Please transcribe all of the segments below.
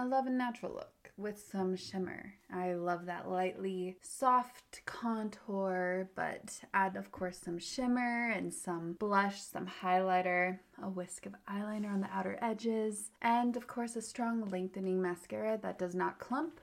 I love a natural look with some shimmer. I love that lightly soft contour, but add, of course, some shimmer and some blush, some highlighter, a whisk of eyeliner on the outer edges, and, of course, a strong lengthening mascara that does not clump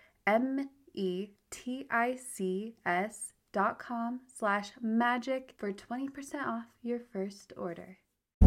M E T I C S dot com slash magic for 20% off your first order.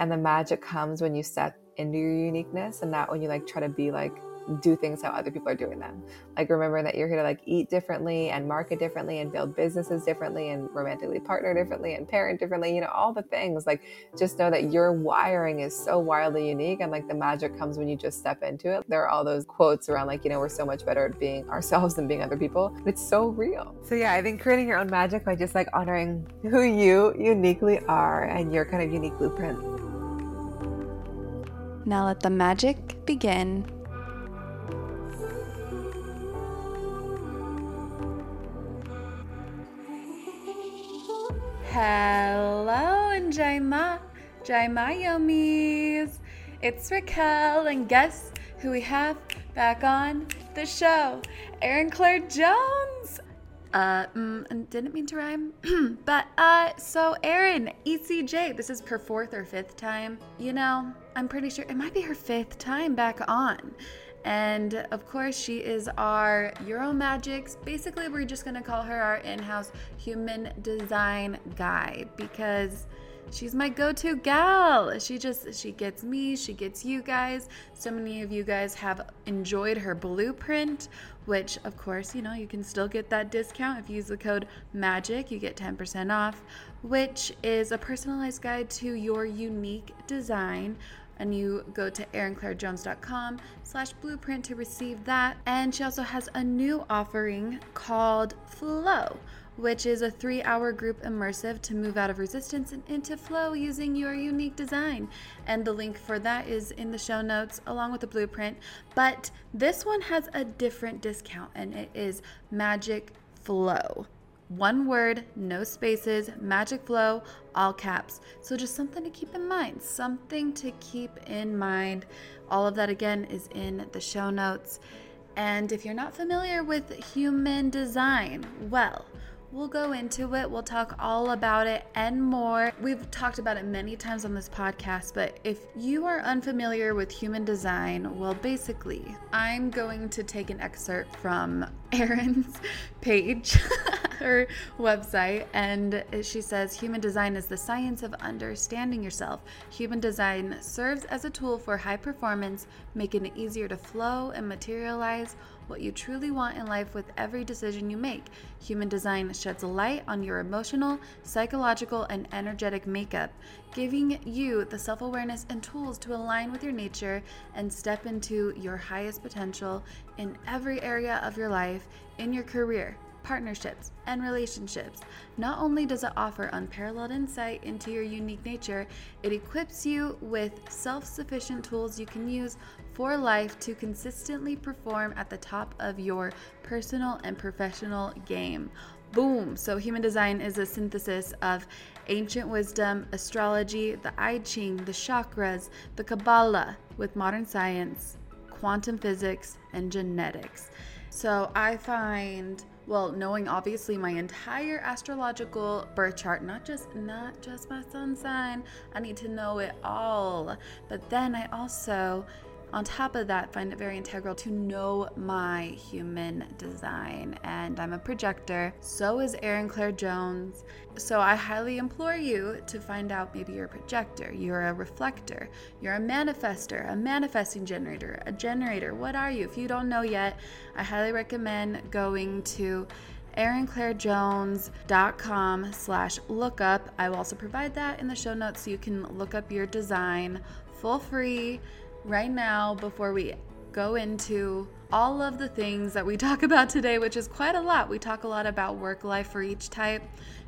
And the magic comes when you step into your uniqueness and not when you like try to be like do things how other people are doing them. Like remember that you're here to like eat differently and market differently and build businesses differently and romantically partner differently and parent differently, you know, all the things. Like just know that your wiring is so wildly unique and like the magic comes when you just step into it. There are all those quotes around like, you know, we're so much better at being ourselves than being other people. It's so real. So yeah, I think creating your own magic by just like honoring who you uniquely are and your kind of unique blueprint. Now let the magic begin. Hello and Jaima, Jaima Yomis. It's Raquel, and guess who we have back on the show? Erin Claire Jones. Uh, mm, didn't mean to rhyme, but uh, so Erin, ECJ, this is her fourth or fifth time. You know, I'm pretty sure it might be her fifth time back on. And of course, she is our Euromagics. Basically, we're just gonna call her our in house human design guide because she's my go-to gal. She just she gets me, she gets you guys. So many of you guys have enjoyed her blueprint, which of course, you know, you can still get that discount if you use the code MAGIC, you get 10% off, which is a personalized guide to your unique design and you go to erinclairejones.com slash blueprint to receive that. And she also has a new offering called Flow, which is a three hour group immersive to move out of resistance and into flow using your unique design. And the link for that is in the show notes along with the blueprint. But this one has a different discount and it is Magic Flow One word, no spaces, Magic Flow, all caps. So just something to keep in mind. Something to keep in mind. All of that again is in the show notes. And if you're not familiar with human design, well, We'll go into it. We'll talk all about it and more. We've talked about it many times on this podcast, but if you are unfamiliar with human design, well, basically, I'm going to take an excerpt from Erin's page, her website, and she says Human design is the science of understanding yourself. Human design serves as a tool for high performance, making it easier to flow and materialize what you truly want in life with every decision you make. Human design sheds light on your emotional, psychological, and energetic makeup, giving you the self awareness and tools to align with your nature and step into your highest potential in every area of your life, in your career, partnerships, and relationships. Not only does it offer unparalleled insight into your unique nature, it equips you with self sufficient tools you can use for life to consistently perform at the top of your personal and professional game. Boom! So, human design is a synthesis of ancient wisdom, astrology, the I Ching, the chakras, the Kabbalah with modern science, quantum physics, and genetics. So, I find well knowing obviously my entire astrological birth chart not just not just my sun sign i need to know it all. But then i also on top of that, find it very integral to know my human design. And I'm a projector, so is Erin Claire Jones. So I highly implore you to find out maybe you're a projector, you're a reflector, you're a manifester, a manifesting generator, a generator. What are you? If you don't know yet, I highly recommend going to erinclairejones.com slash lookup. I will also provide that in the show notes so you can look up your design full free right now before we go into all of the things that we talk about today, which is quite a lot. We talk a lot about work life for each type,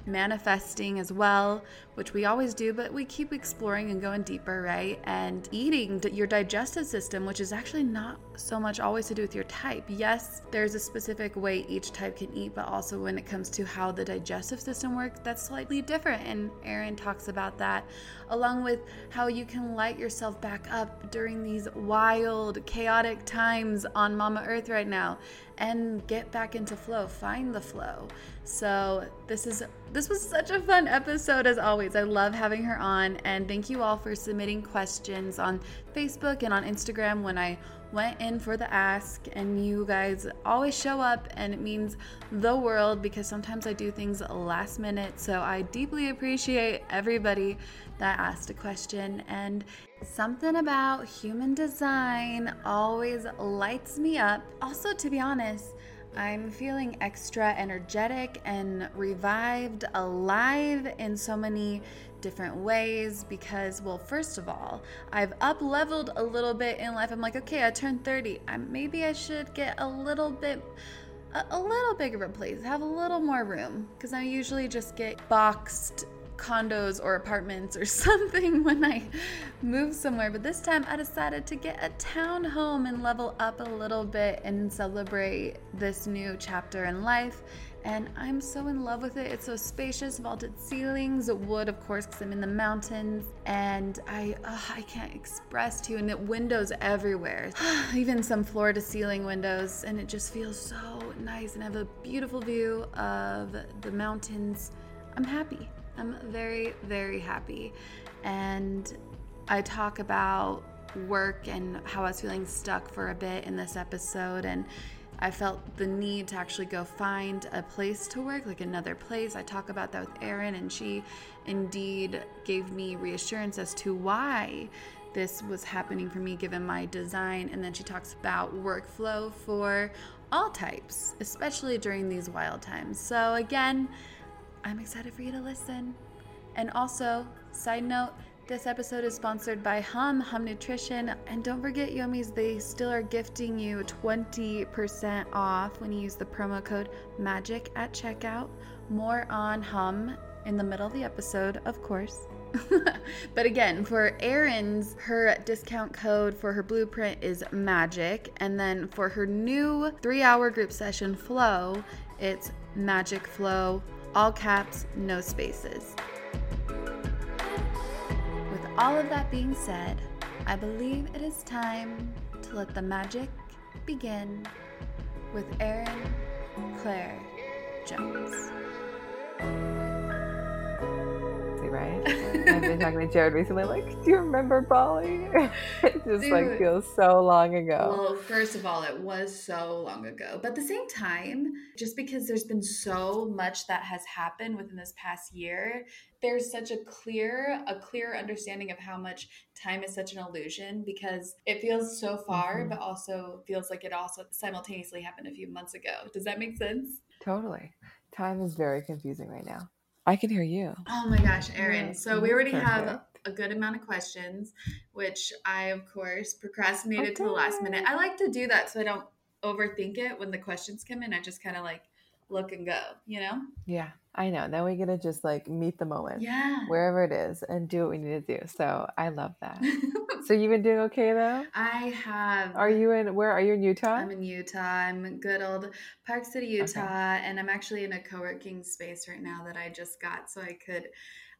manifesting as well, which we always do, but we keep exploring and going deeper, right? And eating your digestive system, which is actually not so much always to do with your type. Yes, there's a specific way each type can eat, but also when it comes to how the digestive system works, that's slightly different. And Erin talks about that, along with how you can light yourself back up during these wild, chaotic times on Mama Earth right now and get back into flow, find the flow. So, this is this was such a fun episode as always. I love having her on and thank you all for submitting questions on Facebook and on Instagram when I went in for the ask and you guys always show up and it means the world because sometimes I do things last minute. So I deeply appreciate everybody that asked a question and something about human design always lights me up. Also to be honest, I'm feeling extra energetic and revived, alive in so many different ways because, well, first of all, I've up leveled a little bit in life. I'm like, okay, I turned 30. I, maybe I should get a little bit. A, little bigger of a place, have a little more room, because I usually just get boxed condos or apartments or something when I move somewhere. But this time I decided to get a town home and level up a little bit and celebrate this new chapter in life and I'm so in love with it. It's so spacious, vaulted ceilings, wood, of course, because I'm in the mountains, and I I can't express to you, and it windows everywhere, even some floor to ceiling windows, and it just feels so nice, and I have a beautiful view of the mountains. I'm happy. I'm very very happy, and I talk about work and how I was feeling stuck for a bit in this episode, and I felt the need to actually go find a place to work, like another place. I talk about that with Erin, and she indeed gave me reassurance as to why this was happening for me given my design. And then she talks about workflow for all types, especially during these wild times. So, again, I'm excited for you to listen. And also, side note, this episode is sponsored by Hum, Hum Nutrition. And don't forget, Yummies, they still are gifting you 20% off when you use the promo code MAGIC at checkout. More on Hum in the middle of the episode, of course. but again, for Erin's, her discount code for her blueprint is MAGIC. And then for her new three hour group session flow, it's Magic Flow all caps, no spaces. With all of that being said, I believe it is time to let the magic begin with Erin Claire Jones. Right? I've been talking to Jared recently, like, do you remember Bali? it just Dude. like feels so long ago. Well, first of all, it was so long ago. But at the same time, just because there's been so much that has happened within this past year, there's such a clear a clear understanding of how much time is such an illusion because it feels so far Mhm. but also feels like it also simultaneously happened a few months ago. Does that make sense? Totally. Time is very confusing right now. I can hear you. Oh my gosh, Erin. So we already have a good amount of questions, which I, of course, procrastinated to the last minute. I like to do that so I don't overthink it when the questions come in. I just kind of like look and go, you know? Yeah, I know. Then we get to just like meet the moment. Yeah. Wherever it is and do what we need to do. So I love that. so you've been doing okay though? I have. Are you in where are you in Utah? I'm in Utah. I'm in good old Park City, Utah, and I'm actually in a co-working space right now that I just got, so I could.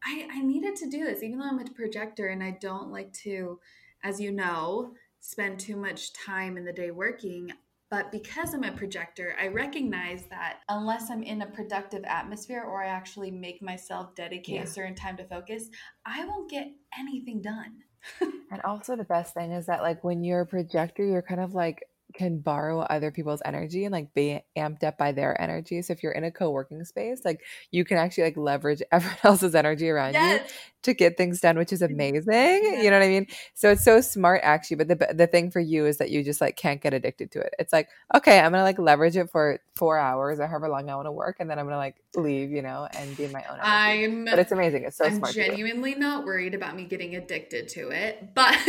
I I needed to do this, even though I'm a projector and I don't like to, as you know, spend too much time in the day working. But because I'm a projector, I recognize that unless I'm in a productive atmosphere or I actually make myself dedicate Yeah. a certain time to focus, I won't get anything done. And also the best thing is that like when you're a projector, you're kind of like can borrow other people's energy and like be amped up by their energy. So if you're in a co-working space, like you can actually like leverage everyone else's energy around you to get things done, which is amazing. You know what I mean? So it's so smart actually. But the the thing for you is that you just like can't get addicted to it. It's like, okay, I'm gonna like leverage it for four hours or however long I want to work, and then I'm gonna like leave, you know, and be in my own energy. I'm but it's amazing. It's so I'm smart. genuinely not worried about me getting addicted to it, but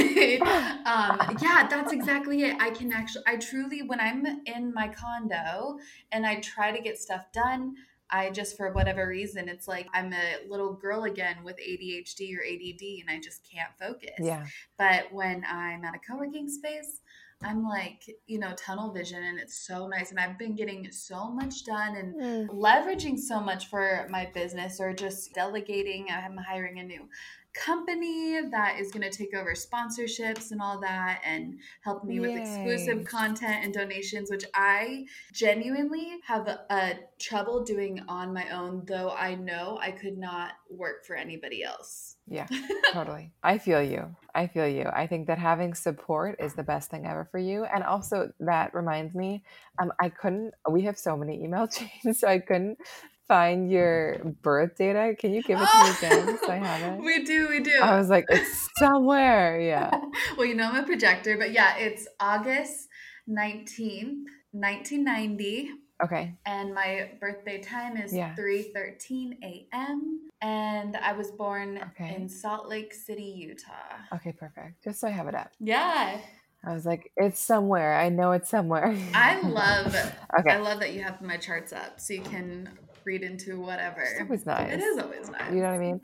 um, yeah, that's exactly it. I can actually, I truly, when I'm in my condo and I try to get stuff done, I just, for whatever reason, it's like I'm a little girl again with ADHD or ADD and I just can't focus. Yeah. But when I'm at a co working space, I'm like, you know, tunnel vision and it's so nice. And I've been getting so much done and hmm. leveraging so much for my business or just delegating. I'm hiring a new company that is going to take over sponsorships and all that and help me with exclusive content and donations which i genuinely have a, a trouble doing on my own though i know i could not work for anybody else Yeah, totally. I feel you. I feel you. I think that having support is the best thing ever for you. And also, that reminds me, um, I couldn't, we have so many email chains, so I couldn't find your birth data. Can you give it to me again? So I have it. we do we do I was like, it's somewhere. Yeah. well, you know I'm a projector, but yeah, it's August 19th, 1990, Okay. and my birthday time is Yeah. 3:13 a.m. and I was born Okay. in Salt Lake City, Utah. Okay, perfect. Just so I have it up. Yeah. I was like, it's somewhere. I know it's somewhere. I love Okay. I love that you have my charts up so you can read into whatever. It's always nice. It is always nice. You know what I mean?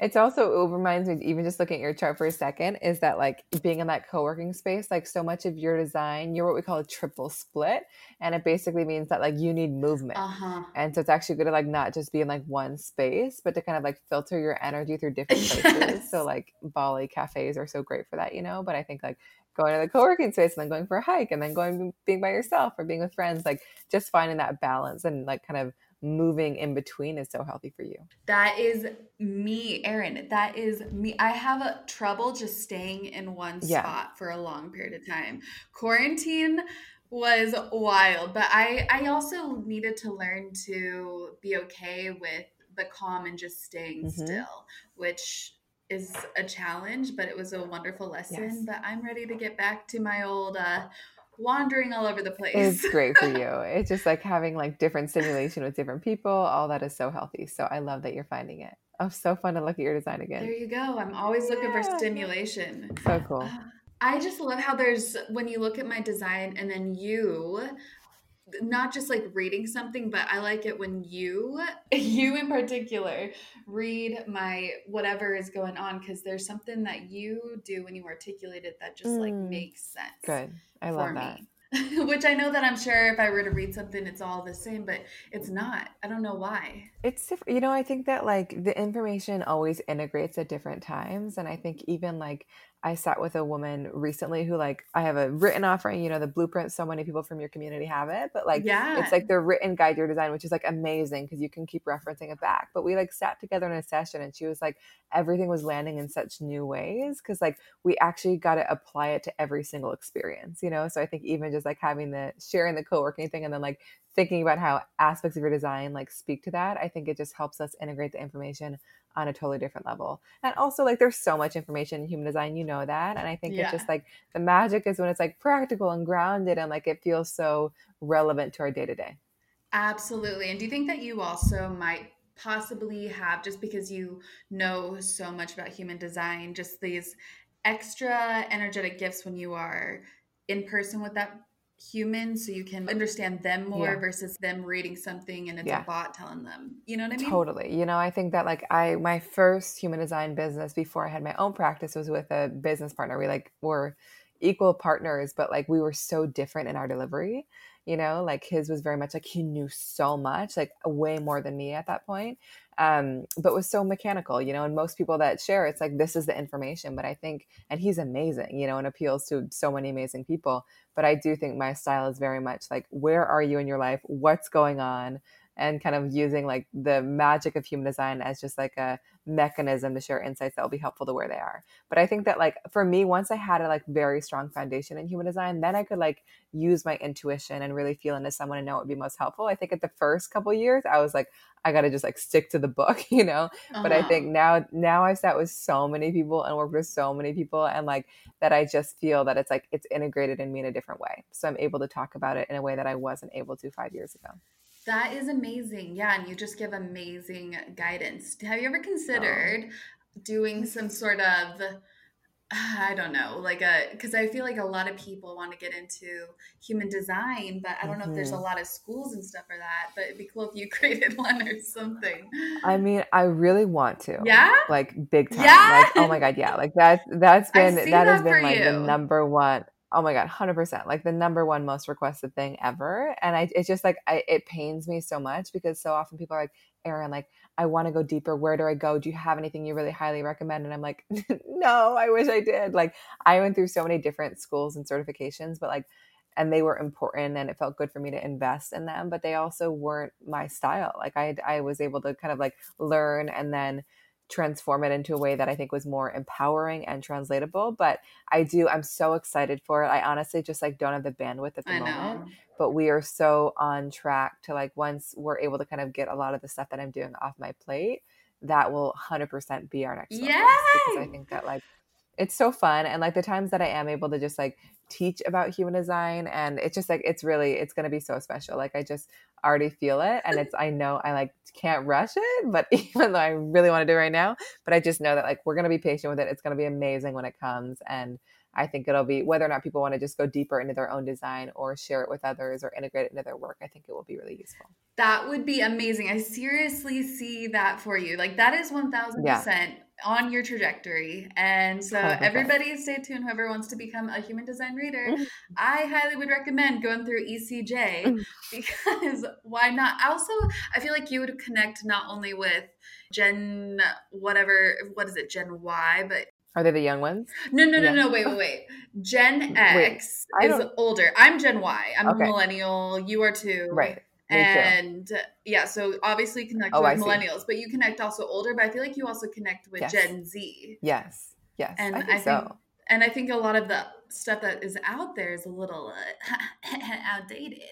It's also it reminds me, even just looking at your chart for a second, is that like being in that co-working space, like so much of your design, you're what we call a triple split. And it basically means that like you need movement. Uh-huh. And so it's actually good to like not just be in like one space, but to kind of like filter your energy through different places. Yes. So like Bali cafes are so great for that, you know. But I think like going to the co-working space and then going for a hike and then going being by yourself or being with friends, like just finding that balance and like kind of moving in between is so healthy for you. That is me, Erin. That is me. I have a trouble just staying in one Yeah. spot for a long period of time. Quarantine was wild, but I I also needed to learn to be okay with the calm and just staying Mhm. still, which is a challenge, but it was a wonderful lesson. Yes. But I'm ready to get back to my old uh wandering all over the place. It's great for you. It's just like having like different stimulation with different people. All that is so healthy. So I love that you're finding it. Oh, so fun to look at your design again. There you go. I'm always looking for stimulation. So cool. Uh, I just love how there's when you look at my design and then you not just like reading something but I like it when you you in particular read my whatever is going on cuz there's something that you do when you articulate it that just like Mm. makes sense. Good. I love that. me. Which I know that I'm sure if I were to read something, it's all the same, but it's not. I don't know why. It's different. You know, I think that like the information always integrates at different times. And I think even like I sat with a woman recently who like I have a written offering, you know, the blueprint so many people from your community have it, but like yeah. it's like the written guide your design, which is like amazing because you can keep referencing it back. But we like sat together in a session and she was like everything was landing in such new ways cuz like we actually got to apply it to every single experience, you know? So I think even just like having the sharing the co-working thing and then like thinking about how aspects of your design like speak to that, I think it just helps us integrate the information on a totally different level. And also like there's so much information in human design, you know that. And I think yeah. it's just like the magic is when it's like practical and grounded and like it feels so relevant to our day to day. Absolutely. And do you think that you also might possibly have just because you know so much about human design, just these extra energetic gifts when you are in person with that human so you can understand them more yeah. versus them reading something and it's yeah. a bot telling them. You know what I mean? Totally. You know, I think that like I my first human design business before I had my own practice was with a business partner. We like were equal partners, but like we were so different in our delivery. You know, like his was very much like he knew so much, like way more than me at that point um, but was so mechanical, you know. And most people that share, it's like this is the information. But I think, and he's amazing, you know, and appeals to so many amazing people. But I do think my style is very much like, where are you in your life? What's going on? and kind of using like the magic of human design as just like a mechanism to share insights that will be helpful to where they are. But I think that like for me, once I had a like very strong foundation in human design, then I could like use my intuition and really feel into someone and know what would be most helpful. I think at the first couple years, I was like, I got to just like stick to the book, you know. Uh-huh. But I think uh-huh. now, now I've sat with so many people and worked with so many people, and like that, I just feel that it's like it's integrated in me in a different way. So I'm able to talk about it in a way that I wasn't able to five years ago. That is amazing. Yeah, and you just give amazing guidance. Have you ever considered doing some sort of I don't know, like a because I feel like a lot of people want to get into human design, but I don't mm-hmm. know if there's a mm-hmm. lot of schools and stuff for that. But it'd be cool if you created one or something. I mean, I really want to. Yeah. Like big time. Yeah. Like oh my god, yeah. Like that's that's been that, that has been like you. the number one oh my god 100% like the number one most requested thing ever and i it's just like I, it pains me so much because so often people are like erin like i want to go deeper where do i go? Do you have anything you really highly recommend? And i'm like no i wish i did. Like i went through so many different schools and certifications but like and they were important and it felt good for me to invest in them but they also weren't my style like i i was able to kind of like learn and then transform it into a way that I think was more empowering and translatable. But I do, I'm so excited for it. I honestly just like don't have the bandwidth at the I moment. Know. But we are so on track to like once we're able to kind of get a lot of the stuff that I'm doing off my plate, that will 100% be our next Yeah. Because I think that like it's so fun. And like the times that I am able to just like teach about human design and it's just like it's really it's going to be so special like i just already feel it and it's i know i like can't rush it but even though i really want to do it right now but i just know that like we're going to be patient with it it's going to be amazing when it comes and i think it'll be whether or not people want to just go deeper into their own design or share it with others or integrate it into their work i think it will be really useful that would be amazing i seriously see that for you like that is 1000% yeah on your trajectory. And so, everybody stay tuned. Whoever wants to become a human design reader, mm-hmm. I highly would recommend going through ECJ mm. because why not? Also, I feel like you would connect not only with Gen, whatever, what is it, Gen Y, but are they the young ones? No, no, no, no. Wait, wait, wait. Gen X wait, is older. I'm Gen Y. I'm okay. a millennial. You are too. Right and yeah, so obviously connect oh, with I millennials, see. but you connect also older. But I feel like you also connect with yes. Gen Z. Yes, yes, and I think, I think so. and I think a lot of the stuff that is out there is a little uh, outdated.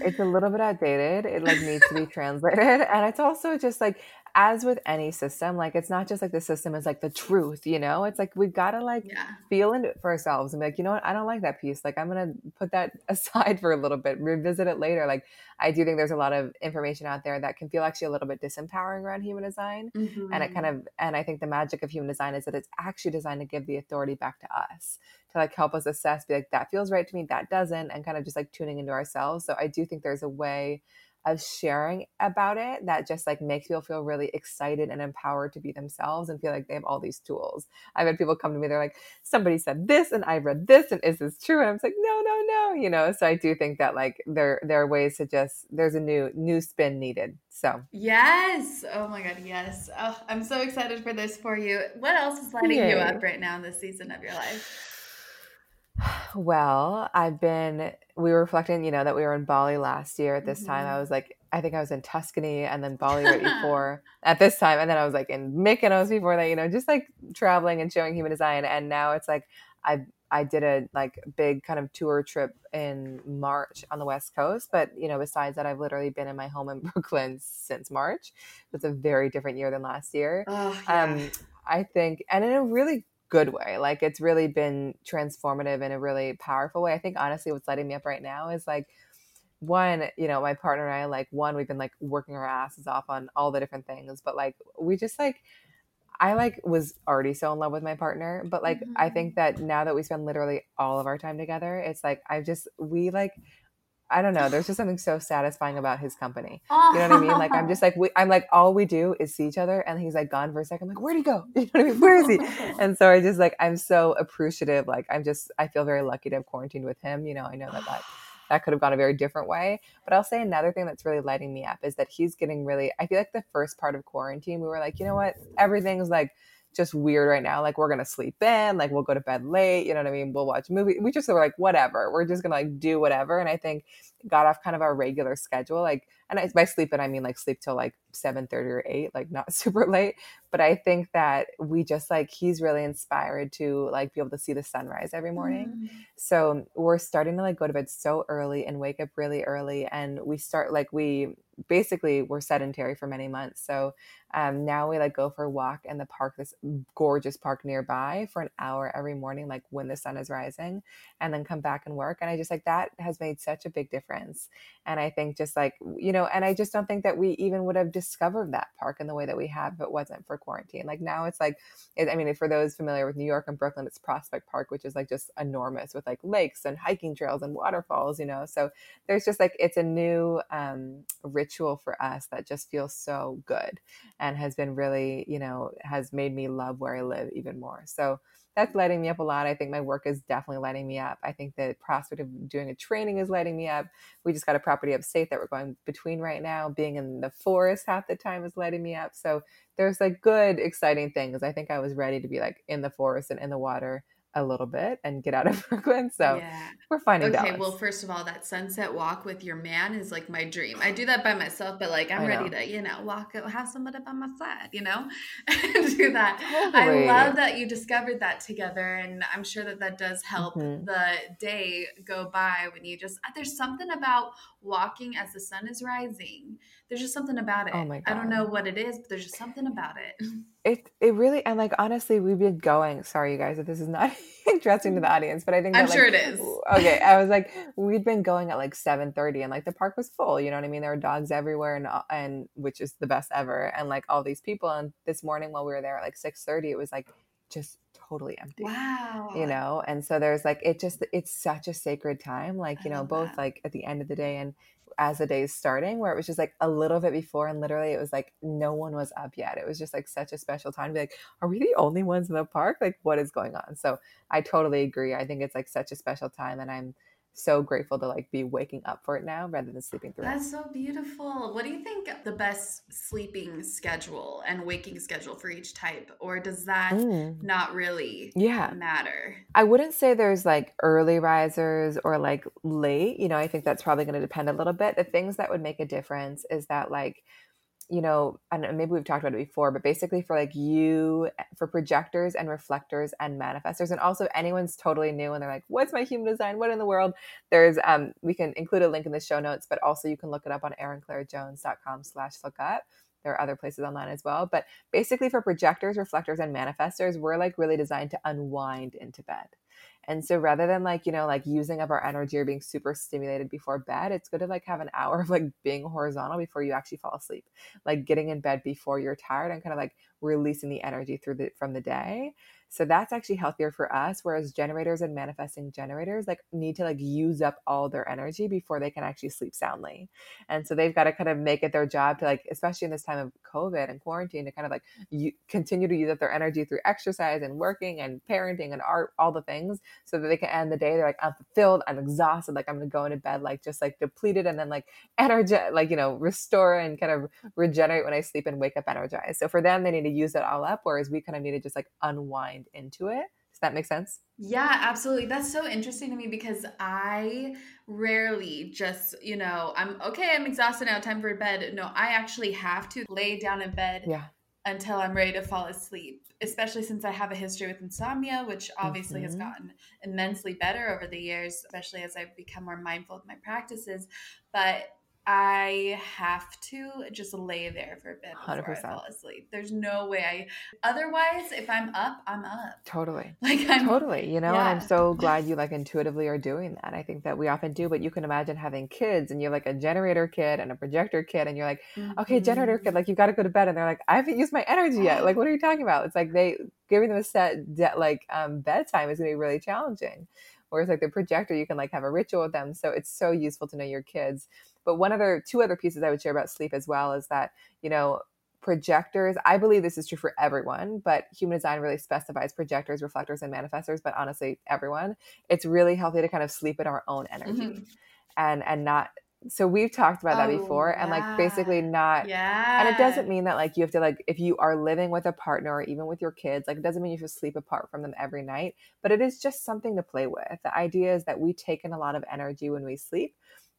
It's a little bit outdated. It like needs to be translated, and it's also just like as with any system, like it's not just like the system is like the truth, you know? It's like we've got to like yeah. feel into it for ourselves and be like, you know what? I don't like that piece. Like I'm going to put that aside for a little bit, revisit it later. Like I do think there's a lot of information out there that can feel actually a little bit disempowering around human design. Mm-hmm. And it kind mm-hmm. of, and I think the magic of human design is that it's actually designed to give the authority back to us to like help us assess, be like, that feels right to me, that doesn't, and kind of just like tuning into ourselves. So I do think there's a way of sharing about it that just like makes people feel really excited and empowered to be themselves and feel like they have all these tools. I've had people come to me, they're like, somebody said this and I read this and is this true? And I'm like, no, no, no, you know. So I do think that like there there are ways to just there's a new new spin needed. So yes, oh my god, yes. Oh, I'm so excited for this for you. What else is lighting Yay. you up right now in this season of your life? Well, I've been, we were reflecting, you know, that we were in Bali last year at this mm-hmm. time. I was like, I think I was in Tuscany and then Bali right before at this time. And then I was like in Mykonos before that, you know, just like traveling and showing human design. And now it's like, I, I did a like big kind of tour trip in March on the West Coast. But, you know, besides that, I've literally been in my home in Brooklyn since March. It's a very different year than last year. Oh, yeah. Um, I think, and in a really good way. Like it's really been transformative in a really powerful way. I think honestly what's lighting me up right now is like one, you know, my partner and I like one, we've been like working our asses off on all the different things, but like we just like I like was already so in love with my partner, but like mm-hmm. I think that now that we spend literally all of our time together, it's like I just we like I don't know. There's just something so satisfying about his company. You know what I mean? Like I'm just like we, I'm like all we do is see each other, and he's like gone for a second. I'm like, where'd he go? You know what I mean? Where is he? And so I just like I'm so appreciative. Like I'm just I feel very lucky to have quarantined with him. You know, I know that that that could have gone a very different way. But I'll say another thing that's really lighting me up is that he's getting really. I feel like the first part of quarantine, we were like, you know what? Everything's like just weird right now. Like we're gonna sleep in, like we'll go to bed late, you know what I mean? We'll watch a movie. We just were like, whatever. We're just gonna like do whatever. And I think got off kind of our regular schedule. Like and I, by sleep, and I mean like sleep till like seven thirty or eight, like not super late. But I think that we just like he's really inspired to like be able to see the sunrise every morning. Mm. So we're starting to like go to bed so early and wake up really early, and we start like we basically were sedentary for many months. So um, now we like go for a walk in the park, this gorgeous park nearby for an hour every morning, like when the sun is rising, and then come back and work. And I just like that has made such a big difference. And I think just like, you know, and I just don't think that we even would have discovered that park in the way that we have if it wasn't for quarantine. Like now it's like, it, I mean, for those familiar with New York and Brooklyn, it's Prospect Park, which is like just enormous with like lakes and hiking trails and waterfalls, you know. So there's just like, it's a new um, ritual for us that just feels so good and has been really, you know, has made me love where I live even more. So that's lighting me up a lot. I think my work is definitely lighting me up. I think the prospect of doing a training is lighting me up. We just got a property upstate that we're going between right now. Being in the forest half the time is lighting me up. So there's like good, exciting things. I think I was ready to be like in the forest and in the water a little bit and get out of Brooklyn. So yeah. we're finding Okay, well, first of all, that sunset walk with your man is like my dream. I do that by myself, but like I'm ready to, you know, walk have somebody by my side, you know, do that. Totally. I love that you discovered that together, and I'm sure that that does help mm-hmm. the day go by when you just there's something about walking as the sun is rising. There's just something about it. Oh my God. I don't know what it is, but there's just something about it. It it really and like honestly, we've been going. Sorry, you guys, if this is not interesting to the audience, but I think I'm sure like, it is. Okay, I was like, we'd been going at like 7:30, and like the park was full. You know what I mean? There were dogs everywhere, and uh, and which is the best ever. And like all these people, and this morning while we were there at like 6:30, it was like just totally empty. Wow. You know, and so there's like it just it's such a sacred time. Like you know, both that. like at the end of the day and as the day is starting where it was just like a little bit before and literally it was like no one was up yet it was just like such a special time to be like are we the only ones in the park like what is going on so i totally agree i think it's like such a special time and i'm so grateful to like be waking up for it now rather than sleeping through That's it. so beautiful. What do you think the best sleeping schedule and waking schedule for each type or does that mm. not really yeah. matter? I wouldn't say there's like early risers or like late, you know, I think that's probably going to depend a little bit. The things that would make a difference is that like you know, and maybe we've talked about it before, but basically for like you, for projectors and reflectors and manifestors, and also anyone's totally new and they're like, what's my human design? What in the world? There's, um, we can include a link in the show notes, but also you can look it up on erinclairejones.com slash look up. There are other places online as well. But basically for projectors, reflectors, and manifestors, we're like really designed to unwind into bed. And so rather than like, you know, like using up our energy or being super stimulated before bed, it's good to like have an hour of like being horizontal before you actually fall asleep. Like getting in bed before you're tired and kind of like releasing the energy through the from the day so that's actually healthier for us. Whereas generators and manifesting generators like need to like use up all their energy before they can actually sleep soundly. And so they've got to kind of make it their job to like, especially in this time of COVID and quarantine, to kind of like you, continue to use up their energy through exercise and working and parenting and art, all the things, so that they can end the day. They're like, I'm fulfilled, I'm exhausted, like I'm gonna go into bed like just like depleted and then like energy, like you know, restore and kind of regenerate when I sleep and wake up energized. So for them, they need to use it all up, whereas we kind of need to just like unwind into it. Does that make sense? Yeah, absolutely. That's so interesting to me because I rarely just, you know, I'm okay, I'm exhausted now, time for bed. No, I actually have to lay down in bed yeah. until I'm ready to fall asleep, especially since I have a history with insomnia, which obviously mm-hmm. has gotten immensely better over the years, especially as I've become more mindful of my practices. But I have to just lay there for a bit before 100%. I fall asleep. There's no way I. Otherwise, if I'm up, I'm up. Totally. Like I'm totally. You know, yeah. I'm so glad you like intuitively are doing that. I think that we often do, but you can imagine having kids, and you're like a generator kid and a projector kid, and you're like, mm-hmm. okay, generator kid, like you got to go to bed, and they're like, I haven't used my energy yet. Like, what are you talking about? It's like they giving them a set de- like um, bedtime is going to be really challenging. Whereas like the projector, you can like have a ritual with them. So it's so useful to know your kids. But one other, two other pieces I would share about sleep as well is that, you know, projectors, I believe this is true for everyone, but human design really specifies projectors, reflectors, and manifestors, but honestly, everyone. It's really healthy to kind of sleep in our own energy. Mm-hmm. And and not so we've talked about that oh, before and like basically not yeah and it doesn't mean that like you have to like if you are living with a partner or even with your kids like it doesn't mean you should sleep apart from them every night but it is just something to play with the idea is that we take in a lot of energy when we sleep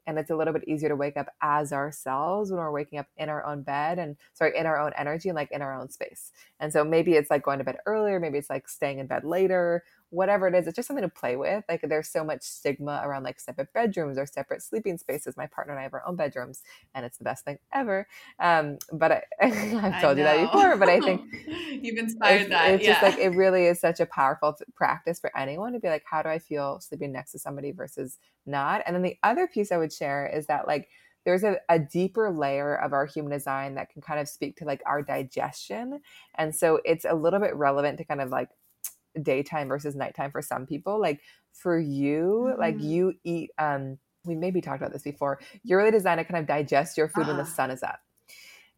and it's a little bit easier to wake up as ourselves when we're waking up in our own bed and sorry in our own energy and like in our own space. And so maybe it's like going to bed earlier maybe it's like staying in bed later whatever it is it's just something to play with like there's so much stigma around like separate bedrooms or separate sleeping spaces. My partner and i have our own bedrooms and it's the best thing ever. Um but I, i've told you that before but i think you've inspired it's, that it's yeah. just like it really is such a powerful practice for anyone to be like how do i feel sleeping next to somebody versus not? And then the other piece i would share is that like there's a, a deeper layer of our human design that can kind of speak to like our digestion. And so it's a little bit relevant to kind of like daytime versus nighttime for some people like for you mm-hmm. like you eat um we maybe talked about this before you're really designed to kind of digest your food uh when the ah. sun is up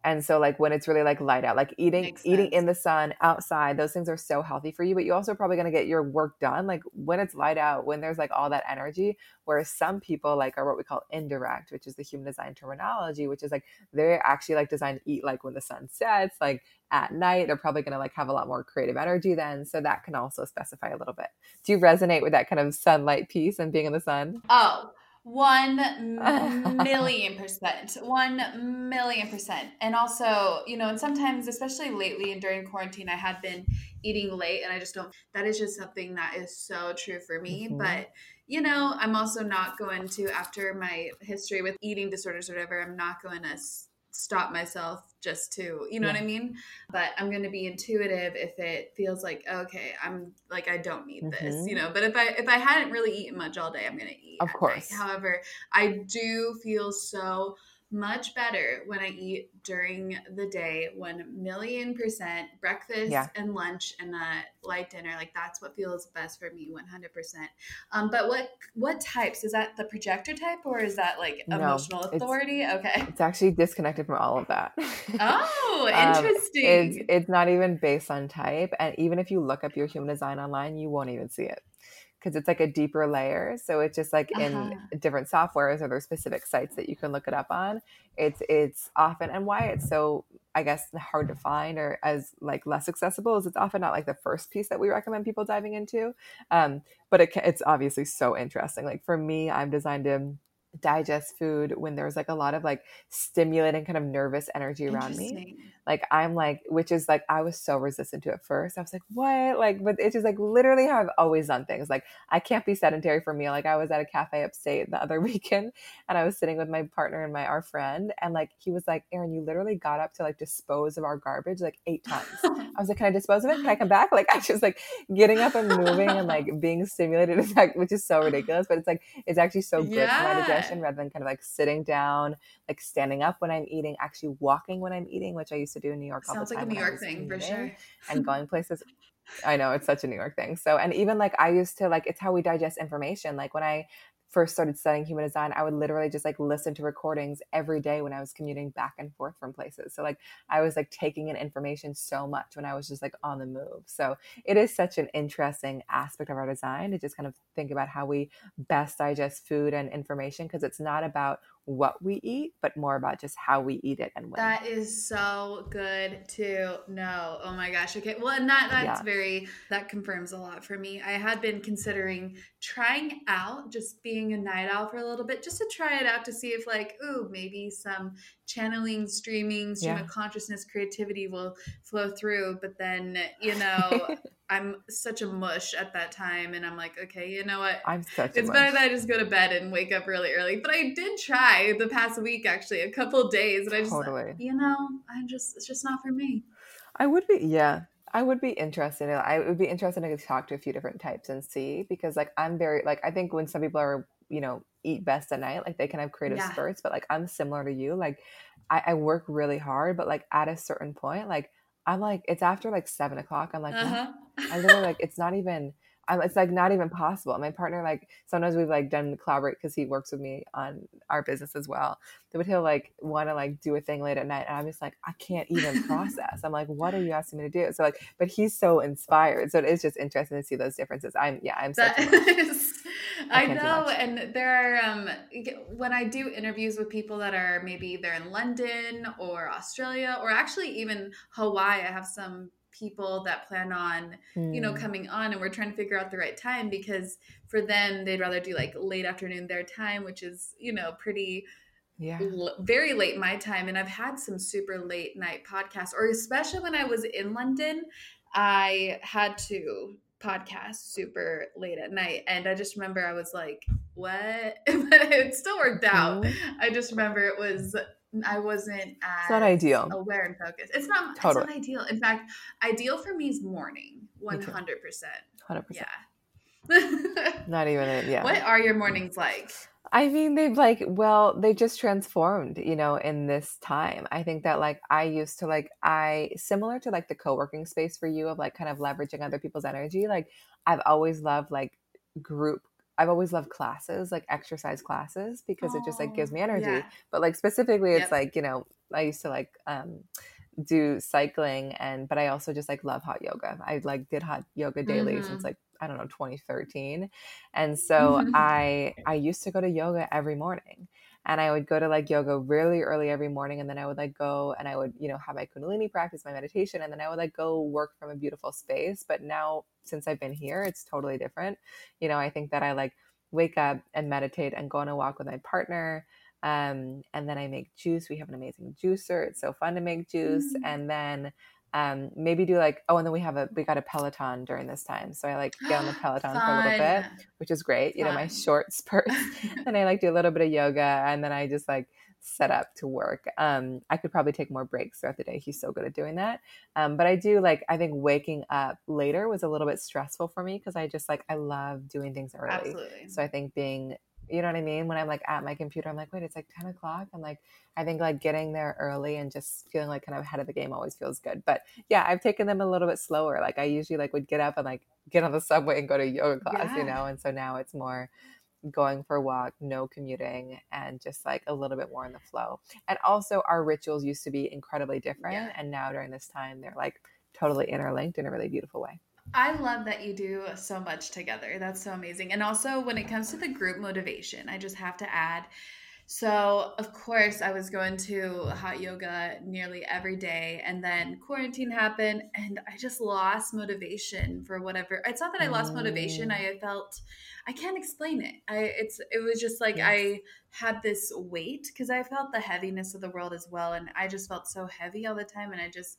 and so like when it's really like light out, like eating eating in the sun outside, those things are so healthy for you, but you're also probably going to get your work done like when it's light out, when there's like all that energy, whereas some people like are what we call indirect, which is the human design terminology, which is like they're actually like designed to eat like when the sun sets, like at night, they're probably going to like have a lot more creative energy then, so that can also specify a little bit. Do you resonate with that kind of sunlight piece and being in the sun? Oh, one million percent. One million percent. And also, you know, and sometimes, especially lately and during quarantine, I had been eating late and I just don't, that is just something that is so true for me. Mm-hmm. But, you know, I'm also not going to, after my history with eating disorders or whatever, I'm not going to stop myself just to you know yeah. what i mean but i'm going to be intuitive if it feels like okay i'm like i don't need mm-hmm. this you know but if i if i hadn't really eaten much all day i'm going to eat of course however i do feel so much better when I eat during the day, one million percent breakfast yeah. and lunch and a light dinner. Like that's what feels best for me, one hundred percent. Um, but what what types is that? The projector type or is that like emotional no, authority? It's, okay, it's actually disconnected from all of that. Oh, interesting. um, it's it's not even based on type, and even if you look up your human design online, you won't even see it because it's like a deeper layer. So it's just like uh-huh. in different softwares or there's specific sites that you can look it up on. It's it's often and why it's so I guess hard to find or as like less accessible is it's often not like the first piece that we recommend people diving into. Um, but it, it's obviously so interesting. Like for me, I'm designed to digest food when there's like a lot of like stimulating kind of nervous energy around me. Like I'm like, which is like I was so resistant to at first. I was like, what? Like, but it's just like literally how I've always done things. Like I can't be sedentary for me. Like I was at a cafe upstate the other weekend and I was sitting with my partner and my our friend and like he was like, Erin, you literally got up to like dispose of our garbage like eight times. I was like, Can I dispose of it? Can I come back? Like I just like getting up and moving and like being stimulated is like which is so ridiculous, but it's like it's actually so good yeah. for my digestion rather than kind of like sitting down, like standing up when I'm eating, actually walking when I'm eating, which I used to do in New York all Sounds like a New York thing for sure. And going places. I know it's such a New York thing. So, and even like I used to like, it's how we digest information. Like when I first started studying human design, I would literally just like listen to recordings every day when I was commuting back and forth from places. So like I was like taking in information so much when I was just like on the move. So it is such an interesting aspect of our design to just kind of think about how we best digest food and information because it's not about what we eat, but more about just how we eat it and when. That is so good to know. Oh my gosh. Okay. Well, and that that's Yeah. very that confirms a lot for me. I had been considering trying out just being a night owl for a little bit, just to try it out to see if like, ooh, maybe some channeling, streaming, stream Yeah. of consciousness, creativity will flow through. But then, you know, I'm such a mush at that time, and I'm like, okay, you know what? I'm such a It's better that I just go to bed and wake up really early. But I did try the past week, actually, a couple of days, and I just, Totally. you know, I'm just, it's just not for me. I would be, yeah. I would be interested. in- I would be interested to talk to a few different types and see because, like, I'm very like I think when some people are, you know, eat best at night, like they can have creative Yeah. spurts, but like I'm similar to you. Like, I, I work really hard, but like at a certain point, like I'm like it's after like seven o'clock. I'm like. Uh-huh. I literally like it's not even. I'm, it's like not even possible. My partner like sometimes we've like done collaborate because he works with me on our business as well. But he'll like want to like do a thing late at night, and I'm just like I can't even process. I'm like, what are you asking me to do? So like, but he's so inspired, so it is just interesting to see those differences. I'm yeah, I'm That a I know, and there are um when I do interviews with people that are maybe they're in London or Australia or actually even Hawaii. I have some people that plan on you know Mm, coming on and we're trying to figure out the right time because for them they'd rather do like late afternoon their time which is you know pretty yeah, l- very late my time and i've had some super late night podcasts or especially when i was in london i had to podcast super late at night and i just remember i was like what but it still worked out Mhm. i just remember it was i wasn't as It's not ideal. aware and focused it's not Totally. it's not ideal in fact ideal for me is morning 100% hundred percent. yeah Not even it. Yeah. what are your mornings like I mean, they've like, well, they just transformed, you know, in this time. I think that like I used to like, I similar to like the co working space for you of like kind of leveraging other people's energy. Like, I've always loved like group, I've always loved classes, like exercise classes, because it just like gives Oh, me energy. yeah. But like specifically, it's Yep. like, you know, I used to like, um, do cycling and but I also just like love hot yoga. I like did hot yoga daily Mhm. since like I don't know 2013 and so Mhm. I I used to go to yoga every morning. And I would go to like yoga really early every morning and then I would like go and I would, you know, have my kundalini practice, my meditation and then I would like go work from a beautiful space, but now since I've been here, it's totally different. You know, I think that I like wake up and meditate and go on a walk with my partner um, and then I make juice. We have an amazing juicer. It's so fun to make juice. Mm. And then um, maybe do like oh, and then we have a we got a Peloton during this time, so I like get on the Peloton for a little bit, which is great. You know, my Fun. short spurts. and I like do a little bit of yoga, and then I just like set up to work. Um, I could probably take more breaks throughout the day. He's so good at doing that. Um, but I do like I think waking up later was a little bit stressful for me because I just like I love doing things early. Absolutely. So I think being, you know what I mean? When I'm like at my computer, I'm like, wait, it's like 10 o'clock. I'm like, I think like getting there early and just feeling like kind of ahead of the game always feels good. But yeah, I've taken them a little bit slower. Like I usually like would get up and like get on the subway and go to yoga class, Yeah. you know? And so now it's more going for a walk, no commuting, and just like a little bit more in the flow. And also our rituals used to be incredibly different. Yeah. And now during this time, they're like totally interlinked in a really beautiful way. I love that you do so much together. That's so amazing. And also, when it comes to the group motivation, I just have to add. So, of course, I was going to hot yoga nearly every day, and then quarantine happened, and I just lost motivation for whatever. It's not that I lost motivation. Mm. I felt I can't explain it. I it's it was just like Yes. I had this weight because I felt the heaviness of the world as well, and I just felt so heavy all the time, and I just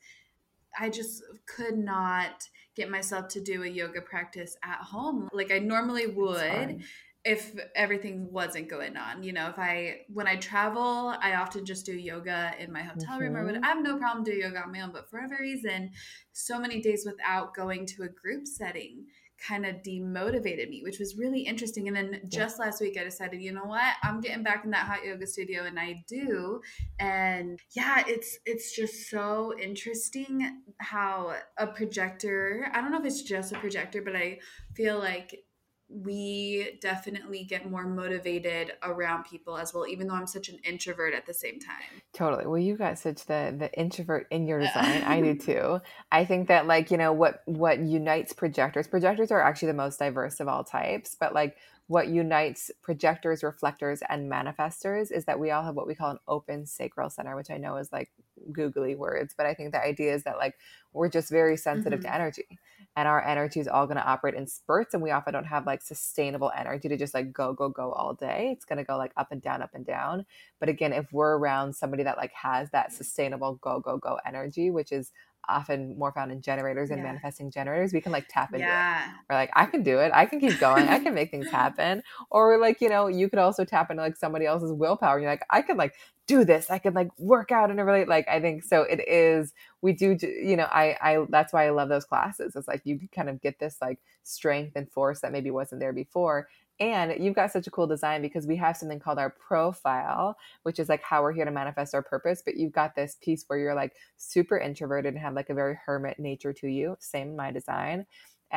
I just could not get myself to do a yoga practice at home like I normally would if everything wasn't going on. You know, if I when I travel, I often just do yoga in my hotel room or Mhm. whatever. I have no problem doing yoga on my own, but for whatever reason, so many days without going to a group setting kind of demotivated me, which was really interesting. And then just last week, I decided, you know what, I'm getting back in that hot yoga studio, and I do. And yeah, it's it's just so interesting how a projector. I don't know if it's just a projector, but I feel like we definitely get more motivated around people as well even though i'm such an introvert at the same time. Totally. Well you got such the the introvert in your design. I do too. I think that like you know what what unites projectors projectors are actually the most diverse of all types but like what unites projectors reflectors and manifestors is that we all have what we call an open sacral center which i know is like googly words but i think the idea is that like we're just very sensitive mm-hmm. to energy and our energy is all going to operate in spurts and we often don't have like sustainable energy to just like go go go all day. It's going to go like up and down up and down. But again if we're around somebody that like has that sustainable go go go energy which is often more found in generators and yeah. manifesting generators, we can like tap into yeah. it. We're like, I can do it. I can keep going. I can make things happen. Or we're like, you know, you could also tap into like somebody else's willpower. You're like, I can like do this. I can like work out and really like, I think so. It is, we do, you know, I, I, that's why I love those classes. It's like you kind of get this like strength and force that maybe wasn't there before. And you've got such a cool design because we have something called our profile, which is like how we're here to manifest our purpose. But you've got this piece where you're like super introverted and have like a very hermit nature to you. Same in my design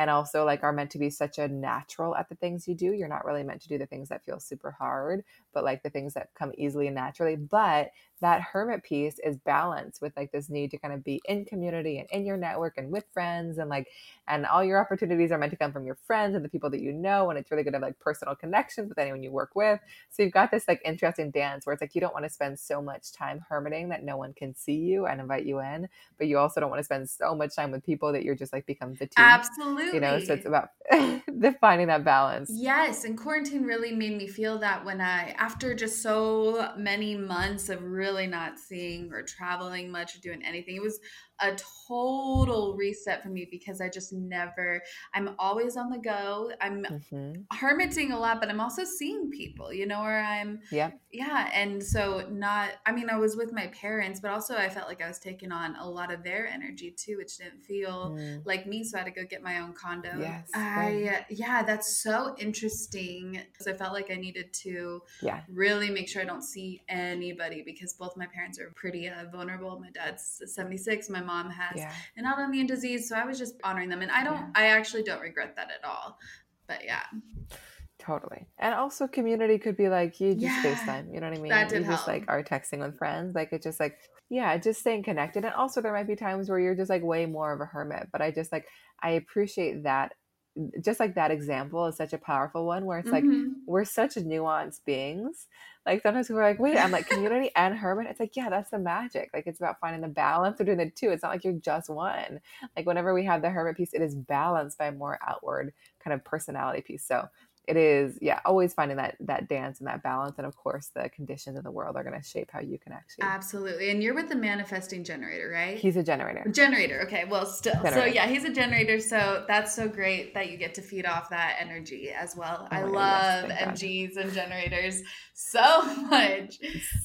and also like are meant to be such a natural at the things you do. You're not really meant to do the things that feel super hard, but like the things that come easily and naturally. But that hermit piece is balanced with like this need to kind of be in community and in your network and with friends and like and all your opportunities are meant to come from your friends and the people that you know and it's really good to have like personal connections with anyone you work with so you've got this like interesting dance where it's like you don't want to spend so much time hermiting that no one can see you and invite you in but you also don't want to spend so much time with people that you're just like become fatigued absolutely you know so it's about defining that balance yes and quarantine really made me feel that when i after just so many months of really not seeing or traveling much or doing anything. It was a total reset for me because I just never, I'm always on the go. I'm mm-hmm. hermiting a lot, but I'm also seeing people, you know, where I'm, yeah. Yeah. And so, not, I mean, I was with my parents, but also I felt like I was taking on a lot of their energy too, which didn't feel mm. like me. So I had to go get my own condo. Yes. I, yeah, that's so interesting. Because I felt like I needed to yeah. really make sure I don't see anybody because both my parents are pretty uh, vulnerable. My dad's 76, my mom has yeah. an autoimmune disease. So I was just honoring them. And I don't, yeah. I actually don't regret that at all. But yeah. Totally. And also community could be like you just yeah, FaceTime, you know what I mean? That did you just like are texting with friends. Like it's just like yeah, just staying connected. And also there might be times where you're just like way more of a hermit. But I just like I appreciate that just like that example is such a powerful one where it's mm-hmm. like we're such nuanced beings. Like sometimes we're like wait i'm like community and hermit it's like yeah that's the magic. Like it's about finding the balance between the two. It's not like you're just one. Like whenever we have the hermit piece it is balanced by a more outward kind of personality piece. So it is yeah always finding that that dance and that balance and of course the conditions of the world are going to shape how you can actually absolutely and you're with the manifesting generator right? He's a generator. Generator okay well still generator. so yeah he's a generator so that's so great that you get to feed off that energy as well. Oh i love mgs and generators so much.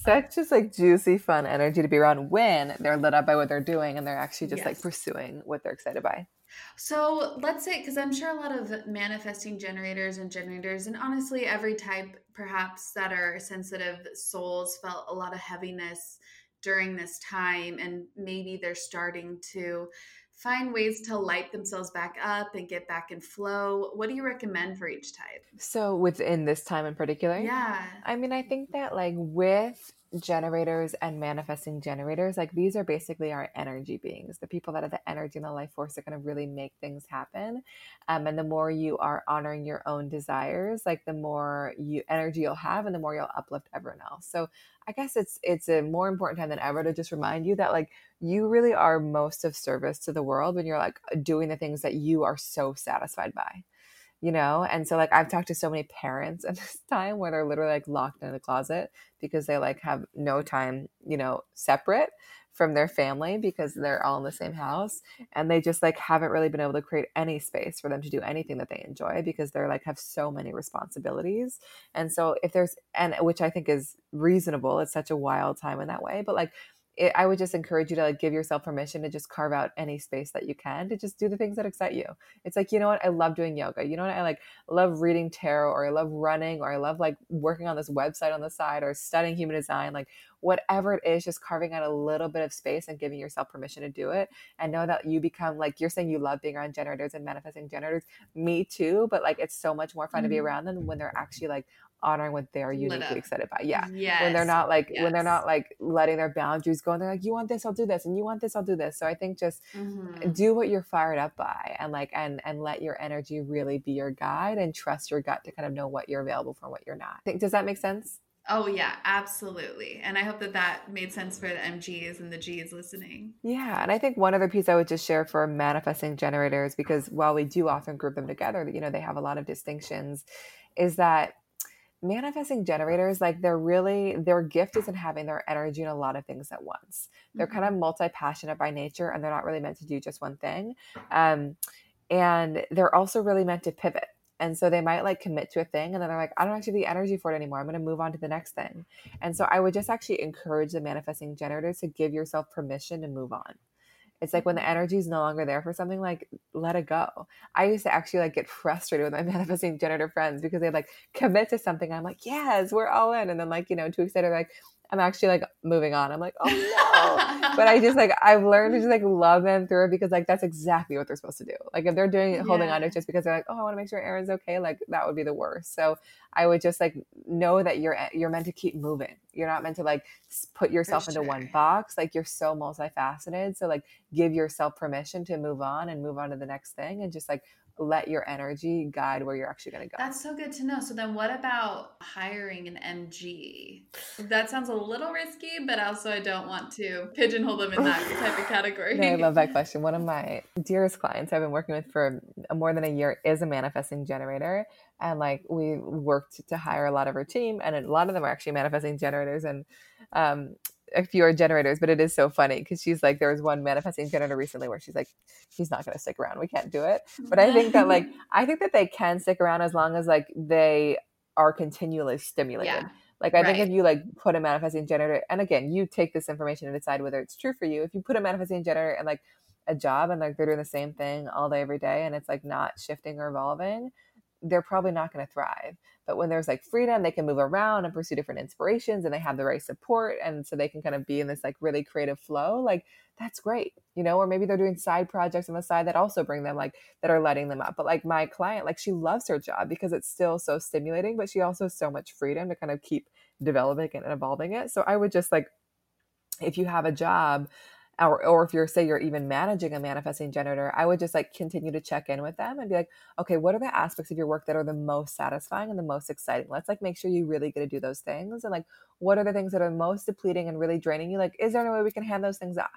Such just like juicy fun energy to be around when they're lit up by what they're doing and they're actually just yes. like pursuing what they're excited by so let's say, because I'm sure a lot of manifesting generators and generators, and honestly, every type perhaps that are sensitive souls felt a lot of heaviness during this time, and maybe they're starting to find ways to light themselves back up and get back in flow. What do you recommend for each type? So, within this time in particular? Yeah. I mean, I think that, like, with generators and manifesting generators like these are basically our energy beings. The people that are the energy and the life force that are going to really make things happen. Um, and the more you are honoring your own desires like the more you energy you'll have and the more you'll uplift everyone else. So i guess it's it's a more important time than ever to just remind you that like you really are most of service to the world when you're like doing the things that you are so satisfied by you know? And so like i've talked to so many parents at this time where they're literally like locked in a closet because they like have no time you know separate from their family because they're all in the same house and they just like haven't really been able to create any space for them to do anything that they enjoy because they're like have so many responsibilities. And so if there's and which i think is reasonable it's such a wild time in that way but like it, I would just encourage you to like give yourself permission to just carve out any space that you can to just do the things that excite you. It's like, you know what? I love doing yoga. You know what? I like love reading tarot or I love running or I love like working on this website on the side or studying human design. Like whatever it is, just carving out a little bit of space and giving yourself permission to do it. And know that you become like you're saying you love being around generators and manifesting generators. Me too. But like it's so much more fun to be mm-hmm. around them when they're actually like honoring what they're uniquely excited by. Yeah. Yes. When they're not like yes. when they're not like letting their boundaries go and they're like, you want this, I'll do this, and you want this, I'll do this. So I think just mm-hmm. do what you're fired up by and like and and let your energy really be your guide and trust your gut to kind of know what you're available for and what you're not. Think does that make sense? Oh yeah, absolutely. And I hope that that made sense for the MGs and the Gs listening. Yeah, and I think one other piece I would just share for manifesting generators because while we do often group them together, you know, they have a lot of distinctions is that manifesting generators like they're really their gift is in having their energy in a lot of things at once. They're kind of mm-hmm. multi-passionate by nature and they're not really meant to do just one thing. Um, and they're also really meant to pivot. And so they might like commit to a thing and then they're like i don't actually have the energy for it anymore. I'm going to move on to the next thing. And so i would just actually encourage the manifesting generators to give yourself permission to move on it's like when the energy is no longer there for something, like let it go. I used to actually like get frustrated with my manifesting generator friends because they like commit to something. I'm like, yes, we're all in. And then like, you know, two weeks later, like, I'm actually like moving on. I'm like, oh no. but I just like I've learned to just like love them through it because like that's exactly what they're supposed to do. Like if they're doing it, holding on to it just because they're like, oh, I want to make sure Erin's okay, like that would be the worst. So I would just like know that you're you're meant to keep moving. You're not meant to like put yourself into one box. Like you're so multifaceted. So like give yourself permission to move on and move on to the next thing and just like let your energy guide where you're actually going to go. That's so good to know. So then what about hiring an MG? That sounds a little risky, but also I don't want to pigeonhole them in that type of category. No, I love that question. One of my dearest clients I've been working with for more than a year is a manifesting generator. And like we worked to hire a lot of her team and a lot of them are actually manifesting generators and um, a few are generators, but it is so funny because she's like, there was one manifesting generator recently where she's like, she's not going to stick around. We can't do it. But I think that like, I think that they can stick around as long as like they are continually stimulated. Yeah. Like I right. think if you like put a manifesting generator, and again, you take this information and decide whether it's true for you. If you put a manifesting generator and like a job and like they're doing the same thing all day every day and it's like not shifting or evolving, they're probably not going to thrive. But when there's like freedom, they can move around and pursue different inspirations and they have the right support. And so they can kind of be in this like really creative flow. Like that's great, you know, or maybe they're doing side projects on the side that also bring them like that are letting them up. But like my client, like she loves her job because it's still so stimulating, but she also has so much freedom to kind of keep developing and evolving it. So I would just like, if you have a job or, or if you're say you're even managing a manifesting generator i would just like continue to check in with them and be like okay what are the aspects of your work that are the most satisfying and the most exciting? Let's like make sure you really get to do those things and like what are the things that are most depleting and really draining you? Like is there any way we can hand those things off?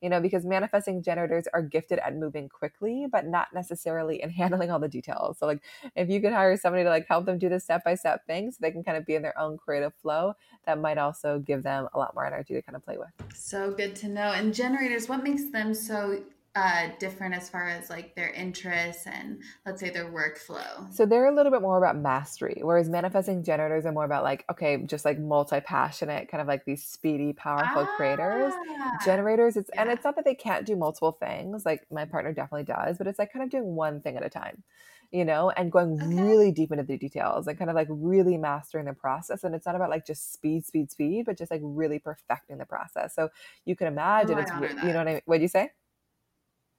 You know because manifesting generators are gifted at moving quickly but not necessarily in handling all the details. So like if you could hire somebody to like help them do the step by step things so they can kind of be in their own creative flow that might also give them a lot more energy to kind of play with. So good to know. And generators, what makes them so uh, different as far as like their interests and let's say their workflow? So they're a little bit more about mastery, whereas manifesting generators are more about like, okay, just like multi passionate, kind of like these speedy, powerful ah, creators. Generators, it's yeah. and it's not that they can't do multiple things. Like my partner definitely does, but it's like kind of doing one thing at a time you know, and going okay. really deep into the details and kind of like really mastering the process. And it's not about like just speed, speed, speed, but just like really perfecting the process. So you can oh, imagine oh, it's, you know what I mean? What do you say?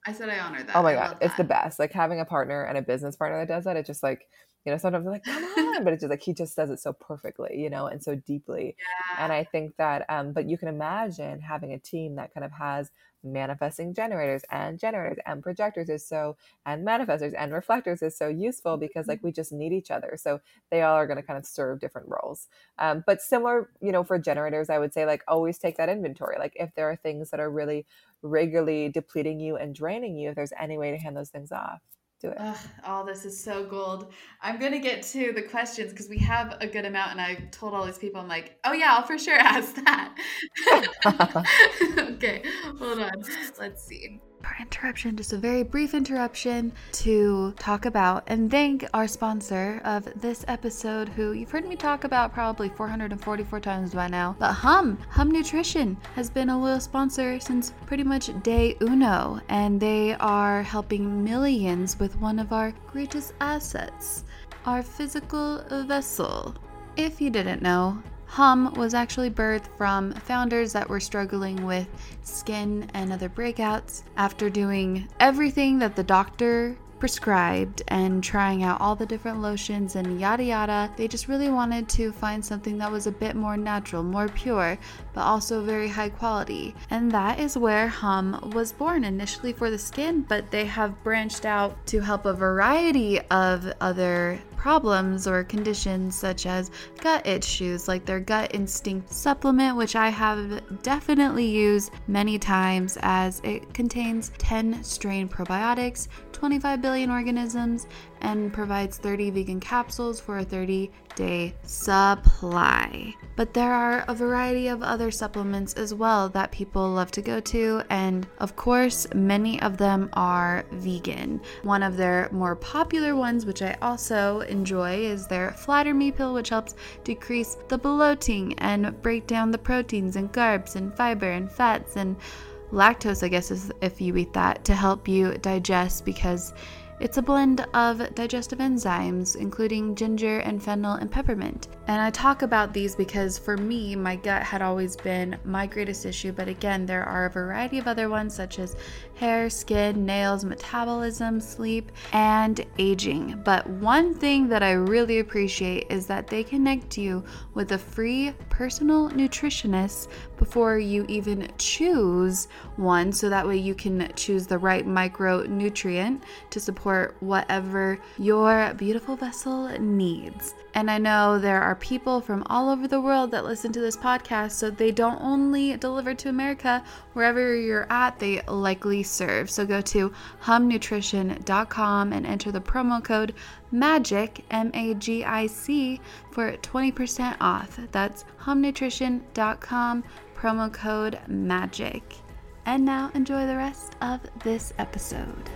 I said I honor oh that. Oh my God. It's the best. Like having a partner and a business partner that does that, it's just like, you know, sometimes I'm like, come on, but it's just like he just does it so perfectly, you know, and so deeply. Yeah. And I think that, um, but you can imagine having a team that kind of has manifesting generators and generators and projectors is so and manifestors and reflectors is so useful because like we just need each other so they all are going to kind of serve different roles um, but similar you know for generators i would say like always take that inventory like if there are things that are really regularly depleting you and draining you if there's any way to hand those things off do it. Ugh, all this is so gold. I'm gonna get to the questions because we have a good amount, and I told all these people, I'm like, oh yeah, I'll for sure ask that. okay, hold on. Let's see. Interruption, just a very brief interruption to talk about and thank our sponsor of this episode, who you've heard me talk about probably 444 times by now. But Hum, Hum Nutrition, has been a loyal sponsor since pretty much day uno, and they are helping millions with one of our greatest assets, our physical vessel. If you didn't know, Hum was actually birthed from founders that were struggling with skin and other breakouts after doing everything that the doctor prescribed and trying out all the different lotions and yada yada. They just really wanted to find something that was a bit more natural, more pure, but also very high quality. And that is where Hum was born initially for the skin, but they have branched out to help a variety of other problems or conditions such as gut issues, like their gut instinct supplement, which I have definitely used many times as it contains 10 strain probiotics, 25 billion organisms, and provides 30 vegan capsules for a 30 day supply. But there are a variety of other supplements as well that people love to go to, and of course, many of them are vegan. One of their more popular ones, which I also enjoy, is their Flatter Me pill, which helps decrease the bloating and break down the proteins and carbs and fiber and fats and lactose, I guess, is if you eat that to help you digest because it's a blend of digestive enzymes, including ginger and fennel and peppermint. And I talk about these because for me, my gut had always been my greatest issue, but again, there are a variety of other ones such as hair, skin, nails, metabolism, sleep, and aging. But one thing that I really appreciate is that they connect you with a free personal nutritionist before you even choose one, so that way you can choose the right micronutrient to support whatever your beautiful vessel needs. And I know there are people from all over the world that listen to this podcast, so they don't only deliver to America, wherever you're at, they likely serve. So go to humnutrition.com and enter the promo code MAGIC, M A G I C, for 20% off. That's humnutrition.com, promo code MAGIC. And now enjoy the rest of this episode.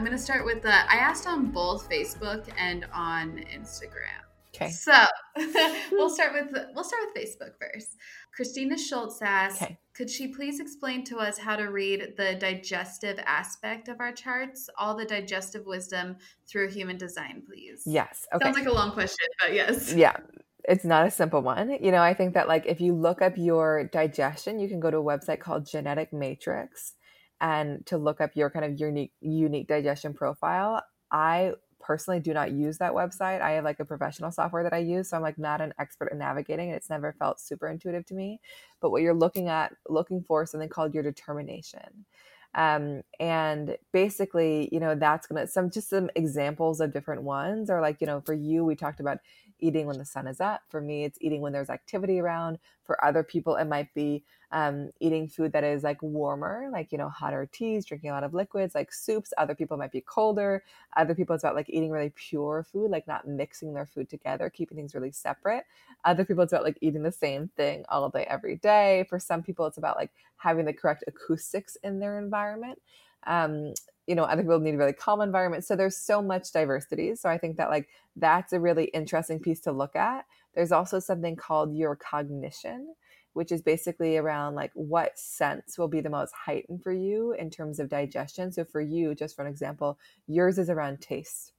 I'm going to start with the I asked on both Facebook and on Instagram. Okay. So we'll start with we'll start with Facebook first. Christina Schultz asks, Okay. could she please explain to us how to read the digestive aspect of our charts, all the digestive wisdom through human design, please? Yes. Okay. Sounds like a long question, but yes. yeah it's not a simple one you know i think that like if you look up your digestion you can go to a website called genetic matrix and to look up your kind of unique unique digestion profile i personally do not use that website. I have like a professional software that i use so i'm like not an expert in navigating and it's never felt super intuitive to me. But what you're looking at looking for something called your determination. Um, and basically you know that's gonna some just some examples of different ones or like you know for you we talked about eating when the sun is up. For me it's eating when there's activity around. For other people it might be um, eating food that is like warmer like you know hotter teas drinking a lot of liquids like soups. Other people might be colder. Other people it's about like eating really pure food like not mixing their food together keeping things really separate. Other people it's about like eating the same thing all day every day. For some people it's about like having the correct acoustics in their environment. Um, you know other people need a really calm environment. So there's so much diversity. So i think that like that's a really interesting piece to look at. There's also something called your cognition which is basically around like what sense will be the most heightened for you in terms of digestion. So for you just for an example yours is around taste.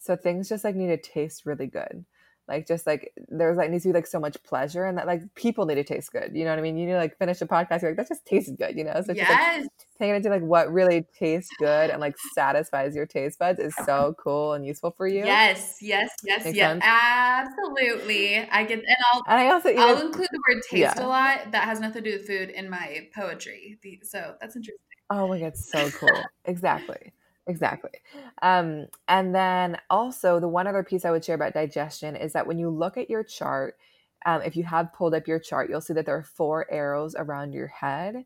So things just like need to taste really good like just like there's like needs to be like so much pleasure and that like people need to taste good you know what i mean you need to like finish a podcast you're like that just tastes good you know so just like yes. paying attention to like what really tastes good and like satisfies your taste buds is so cool and useful for you Yes, yes, yes, Make yes. sense? Absolutely. I get and I'll and i also even I'll include the word taste Yeah. a lot. That has nothing to do with food in my poetry. So that's interesting. Oh my god, so cool. exactly. Exactly. Um, and then also the one other piece I would share about digestion is that when you look at your chart, um, if you have pulled up your chart, you'll see that there are four arrows around your head.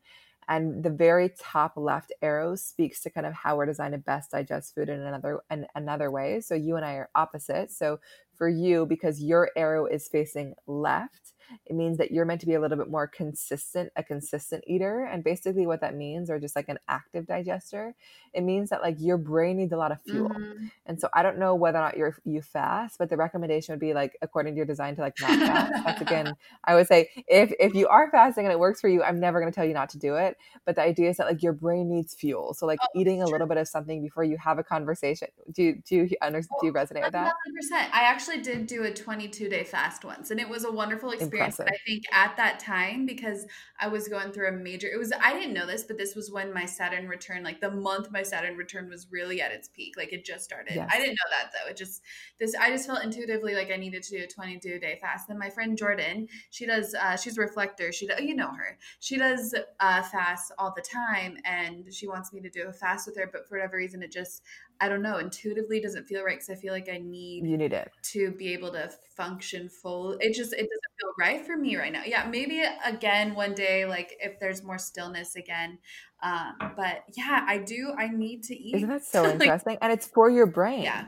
And the very top left arrow speaks to kind of how we're designed to best digest food in another in another way. So you and I are opposite. So for you, because your arrow is facing left, it means that you're meant to be a little bit more consistent, a consistent eater. And basically, what that means, or just like an active digester, it means that like your brain needs a lot of fuel. Mm-hmm. And so I don't know whether or not you're you fast, but the recommendation would be like according to your design to like not fast. That's again, I would say if if you are fasting and it works for you, I'm never going to tell you not to do it. But the idea is that like your brain needs fuel. So like oh, eating a little bit of something before you have a conversation. Do you do you understand? do you resonate with that? 100%. I actually did do a 22 day fast once, and it was a wonderful experience. I think at that time because I was going through a major. It was I didn't know this, but this was when my Saturn return, like the month my Saturn return was really at its peak. Like it just started. Yes. I didn't know that though. It just this. I just felt intuitively like I needed to do a 22 day fast. Then my friend Jordan, she does. Uh, she's a reflector. She does, you know her. She does uh, fast all the time, and she wants me to do a fast with her. But for whatever reason, it just I don't know, intuitively doesn't feel right because I feel like I need you need it to be able to function full. It just it doesn't feel right for me right now. Yeah, maybe again one day, like if there's more stillness again. Um, but yeah, I do. I need to eat. Isn't that so like, interesting? And it's for your brain. Yeah.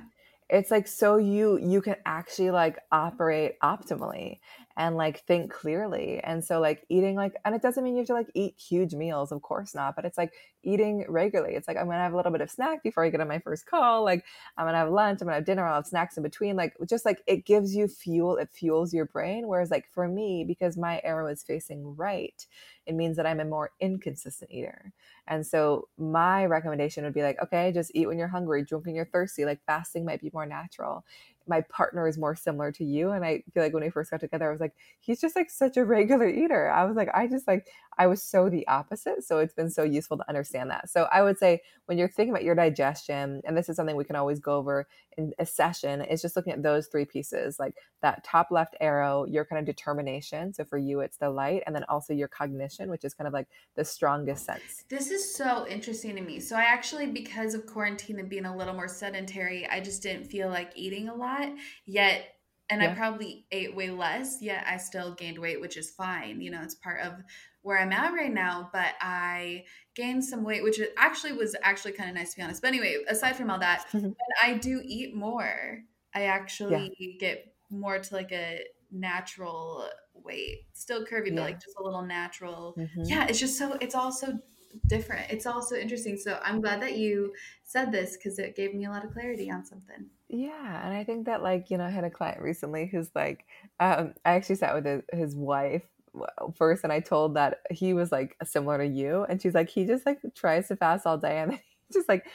It's like so you you can actually like operate optimally and like think clearly. And so like eating like and it doesn't mean you have to like eat huge meals, of course not, but it's like eating regularly. It's like I'm gonna have a little bit of snack before I get on my first call. Like I'm gonna have lunch, I'm gonna have dinner, I'll have snacks in between. Like just like it gives you fuel, it fuels your brain. Whereas like for me, because my arrow is facing right, it means that I'm a more inconsistent eater. And so my recommendation would be like, okay, just eat when you're hungry, drink when you're thirsty. Like fasting might be more natural my partner is more similar to you. And I feel like when we first got together, I was like, he's just like such a regular eater. I was like, I just like, I was so the opposite. So it's been so useful to understand that. So I would say when you're thinking about your digestion, and this is something we can always go over in a session, is just looking at those three pieces like that top left arrow, your kind of determination. So for you, it's the light, and then also your cognition, which is kind of like the strongest sense. This is so interesting to me. So I actually, because of quarantine and being a little more sedentary, I just didn't feel like eating a lot. Yet and yeah. I probably ate way less, yet I still gained weight, which is fine. You know, it's part of where I'm at right now, but I gained some weight, which actually was actually kind of nice to be honest. But anyway, aside from all that, when I do eat more, I actually yeah. get more to like a natural weight. Still curvy, yeah. but like just a little natural. Mm-hmm. Yeah, it's just so it's all so different. It's also interesting. So I'm glad that you said this because it gave me a lot of clarity on something. Yeah, and I think that like you know I had a client recently who's like, um, I actually sat with his, his wife first and I told that he was like similar to you and she's like he just like tries to fast all day and just like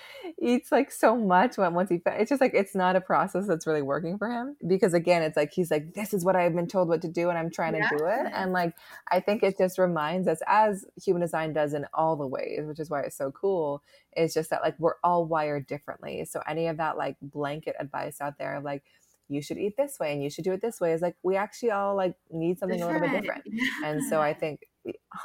eats like so much when once he it's just like it's not a process that's really working for him because again it's like he's like this is what I've been told what to do and I'm trying yeah. to do it and like I think it just reminds us as human design does in all the ways which is why it's so cool is just that like we're all wired differently so any of that like blanket advice out there like you should eat this way and you should do it this way is like we actually all like need something different. a little bit different and so i think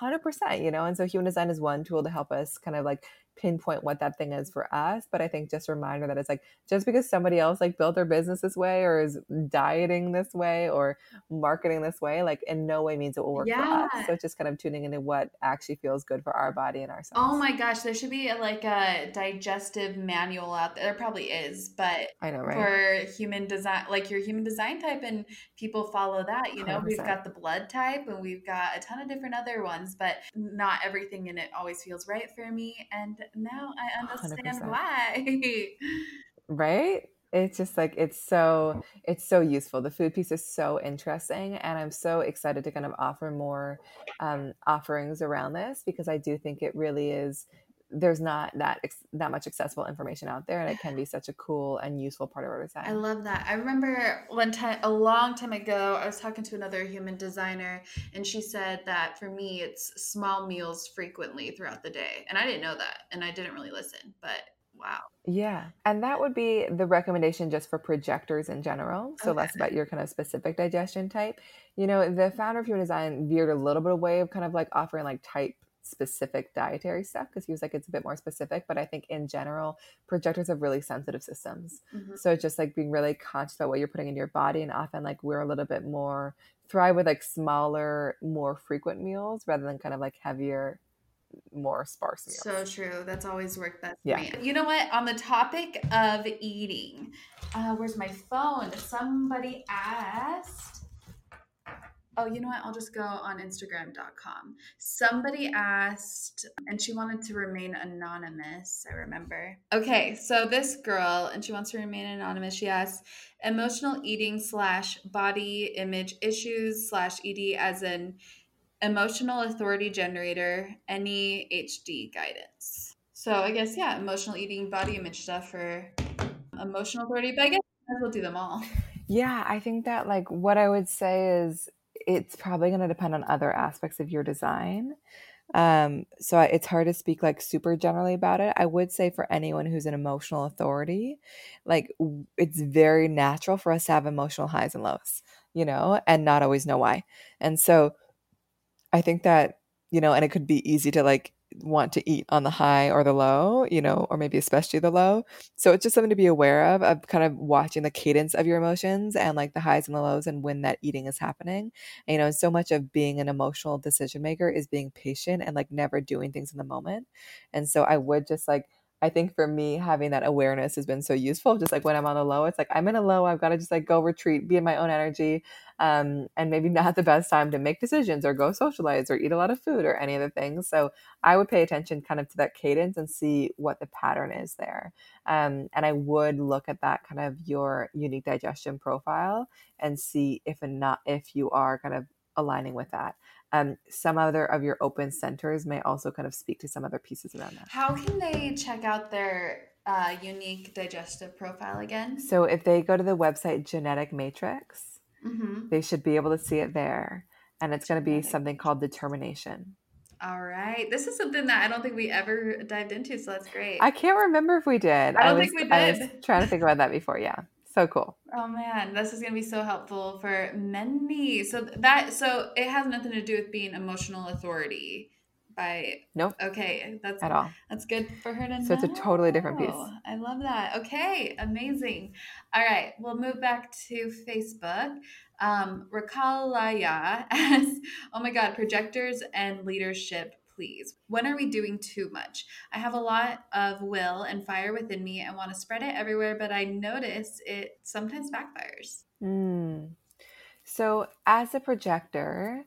100% you know and so human design is one tool to help us kind of like pinpoint what that thing is for us but i think just a reminder that it's like just because somebody else like built their business this way or is dieting this way or marketing this way like in no way means it will work yeah. for us. So just kind of tuning into what actually feels good for our body and oh ourselves. oh my gosh there should be a, like a digestive manual out there. There probably is but i know right? for human design like your human design type and people follow that you know? We have got the blood type and we've got a ton of different other ones but not everything in it always feels right for me and now I understand 100%. why. right? It's just like it's so it's so useful. The food piece is so interesting, and I'm so excited to kind of offer more um, offerings around this because I do think it really is there's not that that much accessible information out there and it can be such a cool and useful part of our design. I love that. I remember one time a long time ago I was talking to another human designer and she said that for me it's small meals frequently throughout the day. And I didn't know that and I didn't really listen, but wow. Yeah. And that would be the recommendation just for projectors in general. So okay. less about your kind of specific digestion type. You know, the founder of human design veered a little bit away of kind of like offering like type specific dietary stuff because he was like it's a bit more specific but i think in general projectors have really sensitive systems mm-hmm. so it's just like being really conscious about what you're putting in your body and often like we're a little bit more thrive with like smaller more frequent meals rather than kind of like heavier more sparse meals. So true. That's always worked best yeah. for me. You know what? On the topic of eating, uh, where's my phone? Somebody asked Oh, you know what? I'll just go on Instagram.com. Somebody asked, and she wanted to remain anonymous. I remember. Okay, so this girl, and she wants to remain anonymous. She asked, emotional eating slash body image issues slash ED as an emotional authority generator, any HD guidance. So I guess yeah, emotional eating, body image stuff for emotional authority. But I guess we'll do them all. Yeah, I think that like what I would say is it's probably going to depend on other aspects of your design. Um, so it's hard to speak like super generally about it. I would say for anyone who's an emotional authority, like it's very natural for us to have emotional highs and lows, you know, and not always know why. And so I think that, you know, and it could be easy to like want to eat on the high or the low, you know, or maybe especially the low. So it's just something to be aware of, of kind of watching the cadence of your emotions and like the highs and the lows and when that eating is happening. And, you know, so much of being an emotional decision maker is being patient and like never doing things in the moment. And so I would just like, I think for me, having that awareness has been so useful. Just like when I'm on the low, it's like I'm in a low, I've got to just like go retreat, be in my own energy, um, and maybe not the best time to make decisions or go socialize or eat a lot of food or any of the things. So I would pay attention kind of to that cadence and see what the pattern is there. Um, and I would look at that kind of your unique digestion profile and see if and not if you are kind of aligning with that. Um, some other of your open centers may also kind of speak to some other pieces around that. How can they check out their uh, unique digestive profile again? So if they go to the website Genetic Matrix, mm-hmm. they should be able to see it there. And it's going to be something called determination. All right. This is something that I don't think we ever dived into, so that's great. I can't remember if we did. I don't was, think we did. I was trying to think about that before. Yeah. So cool. Oh man, this is gonna be so helpful for many. So that so it has nothing to do with being emotional authority by nope. Okay, that's at all. That's good for her to so know. So it's a totally different piece. I love that. Okay, amazing. All right, we'll move back to Facebook. Um, Rakalaya asks, "Oh my God, projectors and leadership please. When are we doing too much? I have a lot of will and fire within me and want to spread it everywhere, but I notice it sometimes backfires. Mm. So, as a projector,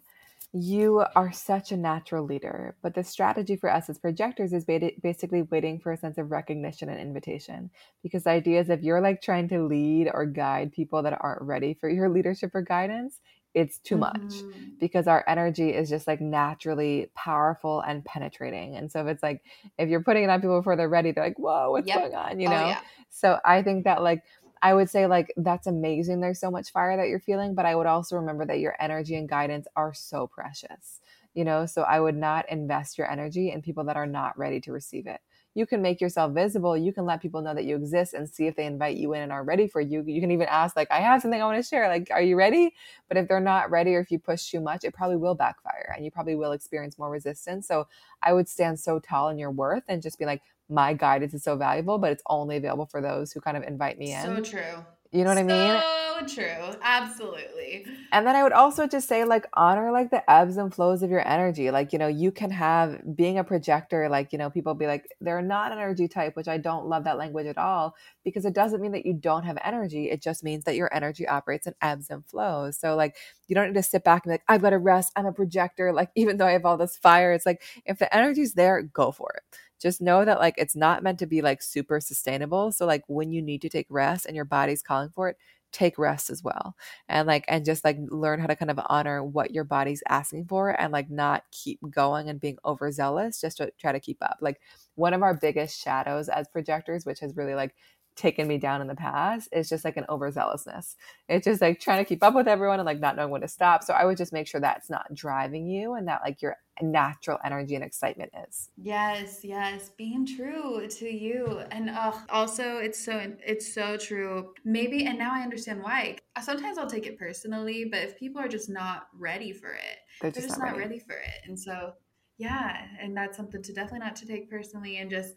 you are such a natural leader, but the strategy for us as projectors is basically waiting for a sense of recognition and invitation. Because the idea is if you're like trying to lead or guide people that aren't ready for your leadership or guidance, it's too much mm-hmm. because our energy is just like naturally powerful and penetrating. And so if it's like if you're putting it on people before they're ready, they're like, "Whoa, what's yep. going on?" You oh, know. Oh, yeah. So I think that like I would say like that's amazing. There's so much fire that you're feeling, but I would also remember that your energy and guidance are so precious. You know, so I would not invest your energy in people that are not ready to receive it you can make yourself visible. You can let people know that you exist and see if they invite you in and are ready for you. You can even ask, like, I have something I want to share. Like, are you ready? But if they're not ready or if you push too much, it probably will backfire and you probably will experience more resistance. So I would stand so tall in your worth and just be like, my guidance is so valuable, but it's only available for those who kind of invite me in. So true. You know what so I mean? So true. Absolutely. And then I would also just say, like, honor like the ebbs and flows of your energy. Like, you know, you can have being a projector, like, you know, people be like, they're not an energy type, which I don't love that language at all, because it doesn't mean that you don't have energy. It just means that your energy operates in ebbs and flows. So, like, you don't need to sit back and be like, I've got to rest. I'm a projector. Like, even though I have all this fire, it's like, if the energy's there, go for it just know that like it's not meant to be like super sustainable. So like when you need to take rest and your body's calling for it, take rest as well. And like and just like learn how to kind of honor what your body's asking for and like not keep going and being overzealous just to try to keep up. Like one of our biggest shadows as projectors, which has really like taken me down in the past is just like an overzealousness. It's just like trying to keep up with everyone and like not knowing when to stop. So I would just make sure that's not driving you and that like your natural energy and excitement is. Yes, yes, being true to you. And uh, also it's so it's so true. Maybe and now I understand why. Sometimes I'll take it personally, but if people are just not ready for it, they're just, they're just not, ready. ready for it. And so yeah and that's something to definitely not to take personally and just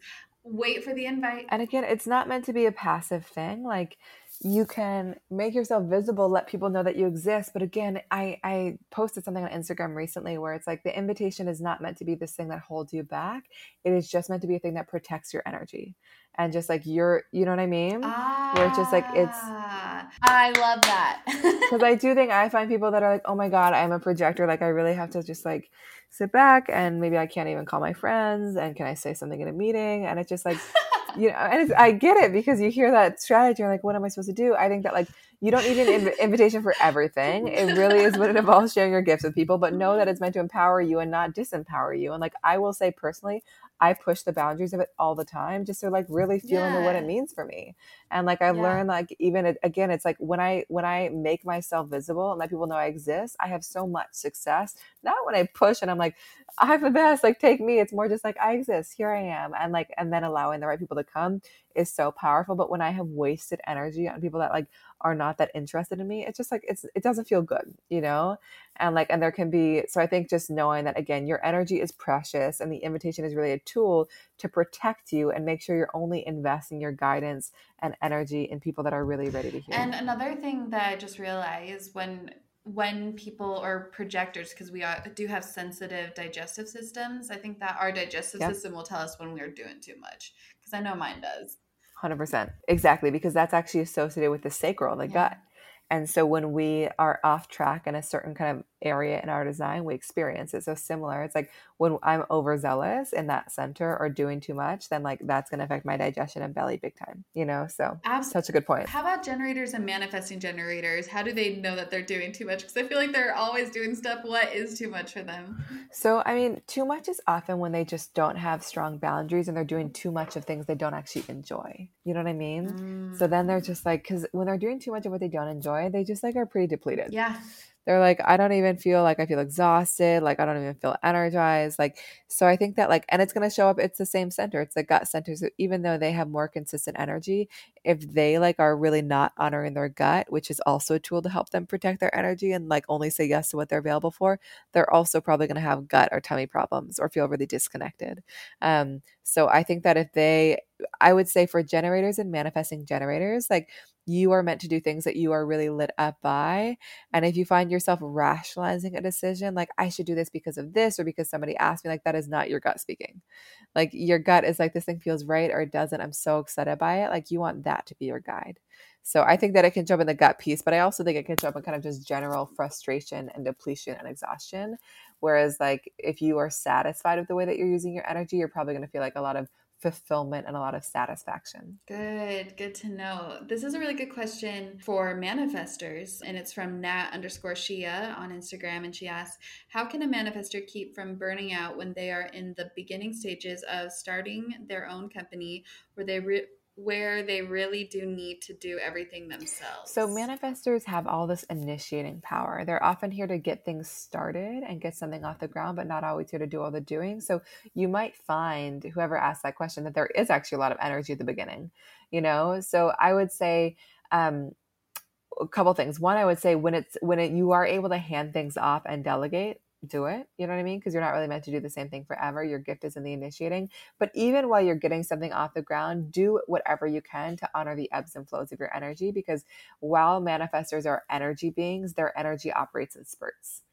wait for the invite. And again, it's not meant to be a passive thing. Like you can make yourself visible let people know that you exist. But again i i posted something on instagram recently where it's like the invitation is not meant to be this thing that holds you back. It is just meant to be a thing that protects your energy and just like you're you know what i mean? Ah, where it's just like it's i love that. Because i do think i find people that are like oh my god i'm a projector. Like i really have to just like sit back and maybe i can't even call my friends and can i say something in a meeting? And it's just like you know, and I get it because you hear that strategy, you're like, what am I supposed to do? I think that like you don't need an inv- invitation for everything. It really is what it involves sharing your gifts with people, but know that it's meant to empower you and not disempower you. And like I will say personally, I push the boundaries of it all the time just to like really feel yeah. into what it means for me. And like I've yeah. learned like even again, it's like when I when I make myself visible and let people know I exist, I have so much success. Not when I push and I'm like, I'm the best, like take me. It's more just like I exist, here I am. And like and then allowing the right people to come is so powerful. But when I have wasted energy on people that like are not that interested in me, it's just like it's it doesn't feel good, you know? And like and there can be so I think just knowing that again, your energy is precious and the invitation is really a tool to protect you and make sure you're only investing your guidance and energy in people that are really ready to hear. And another thing that I just realized when when people or projectors because we are, do have sensitive digestive systems i think that our digestive yep. system will tell us when we're doing too much because i know mine does 100% exactly because that's actually associated with the sacral the yeah. gut and so when we are off track in a certain kind of area in our design, we experience it. So similar, it's like when I'm overzealous in that center or doing too much, then like that's going to affect my digestion and belly big time, you know? So Absolutely. such a good point. How about generators and manifesting generators? How do they know that they're doing too much? Because I feel like they're always doing stuff. What is too much for them? So, I mean, too much is often when they just don't have strong boundaries and they're doing too much of things they don't actually enjoy. You know what I mean? Mm. So then they're just like, because when they're doing too much of what they don't enjoy, they just like are pretty depleted. Yeah they're like i don't even feel like i feel exhausted like i don't even feel energized like so i think that like and it's going to show up it's the same center it's the gut center so even though they have more consistent energy if they like are really not honoring their gut which is also a tool to help them protect their energy and like only say yes to what they're available for they're also probably going to have gut or tummy problems or feel really disconnected um so i think that if they i would say for generators and manifesting generators like you are meant to do things that you are really lit up by. And if you find yourself rationalizing a decision, like, I should do this because of this or because somebody asked me, like, that is not your gut speaking. Like, your gut is like, this thing feels right or it doesn't. I'm so excited by it. Like, you want that to be your guide. So I think that it can jump in the gut piece, but I also think it can jump in kind of just general frustration and depletion and exhaustion. Whereas, like, if you are satisfied with the way that you're using your energy, you're probably going to feel like a lot of fulfillment and a lot of satisfaction. Good, good to know. This is a really good question for manifestors, and it's from Nat underscore Shia on Instagram. And she asks, How can a manifestor keep from burning out when they are in the beginning stages of starting their own company where they re- where they really do need to do everything themselves. So, manifestors have all this initiating power. They're often here to get things started and get something off the ground, but not always here to do all the doing. So, you might find whoever asked that question that there is actually a lot of energy at the beginning, you know? So, I would say, um, a couple things. One, I would say when it's when it, you are able to hand things off and delegate, do it. You know what I mean? Because you're not really meant to do the same thing forever. Your gift is in the initiating. But even while you're getting something off the ground, do whatever you can to honor the ebbs and flows of your energy. Because while manifestors are energy beings, their energy operates in spurts.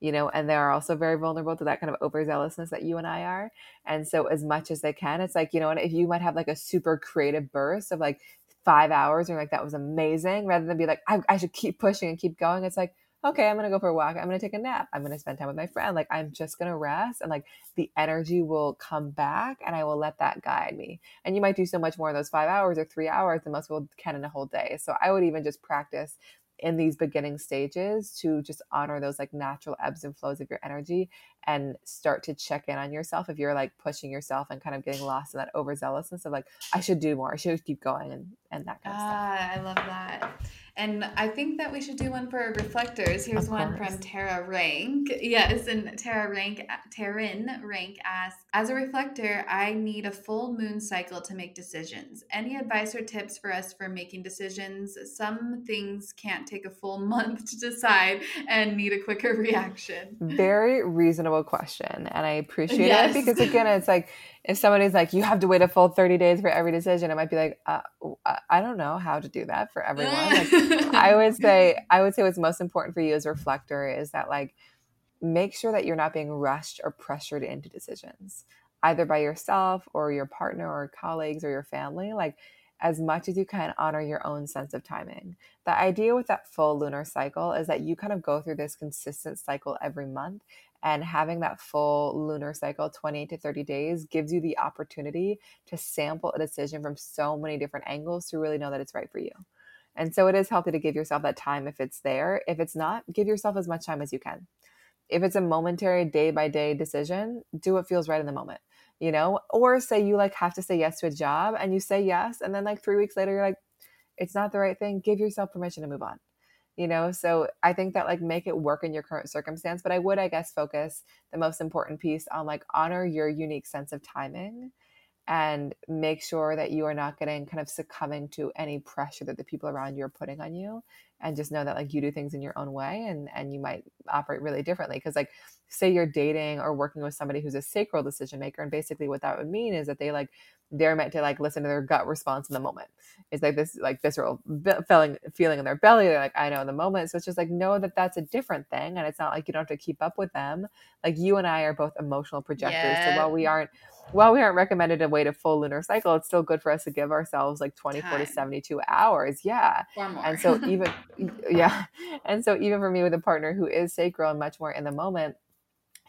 You know, and they are also very vulnerable to that kind of overzealousness that you and I are. And so, as much as they can, it's like, you know, and if you might have like a super creative burst of like five hours, or like that was amazing, rather than be like, I, I should keep pushing and keep going. It's like, okay, I'm gonna go for a walk. I'm gonna take a nap. I'm gonna spend time with my friend. Like I'm just gonna rest and like the energy will come back and I will let that guide me. And you might do so much more in those five hours or three hours than most people can in a whole day. So I would even just practice in these beginning stages to just honor those like natural ebbs and flows of your energy and start to check in on yourself if you're like pushing yourself and kind of getting lost in that overzealousness of like I should do more, I should keep going and and that kind of stuff. Ah, I love that. And I think that we should do one for reflectors. Here's one from Tara Rank. Yes, and Tara Rank, Taryn Rank asks, as a reflector, I need a full moon cycle to make decisions. Any advice or tips for us for making decisions? Some things can't take a full month to decide and need a quicker reaction. Very reasonable reasonable question and I appreciate yes. it because again it's like if somebody's like you have to wait a full 30 days for every decision, it might be like uh, I don't know how to do that for everyone. Like, I would say I would say what's most important for you as a reflector is that like make sure that you're not being rushed or pressured into decisions either by yourself or your partner or colleagues or your family. Like as much as you can honor your own sense of timing. The idea with that full lunar cycle is that you kind of go through this consistent cycle every month. And having that full lunar cycle, 20 to 30 days, gives you the opportunity to sample a decision from so many different angles to really know that it's right for you. And so it is healthy to give yourself that time if it's there. If it's not, give yourself as much time as you can. If it's a momentary day by day decision, do what feels right in the moment you know or say you like have to say yes to a job and you say yes and then like three weeks later you're like it's not the right thing give yourself permission to move on you know so i think that like make it work in your current circumstance but i would i guess focus the most important piece on like honor your unique sense of timing and make sure that you are not getting kind of succumbing to any pressure that the people around you are putting on you and just know that like you do things in your own way and and you might operate really differently because like say you're dating or working with somebody who's a sacral decision maker and basically what that would mean is that they like they're meant to like listen to their gut response in the moment it's like this like visceral feeling feeling in their belly they're like i know in the moment so it's just like know that that's a different thing and it's not like you don't have to keep up with them like you and i are both emotional projectors yeah. so while we aren't while we aren't recommended to wait a full lunar cycle, it's still good for us to give ourselves like 24 Time. to 72 hours. Yeah. And so even yeah. And so even for me with a partner who is sacral and much more in the moment,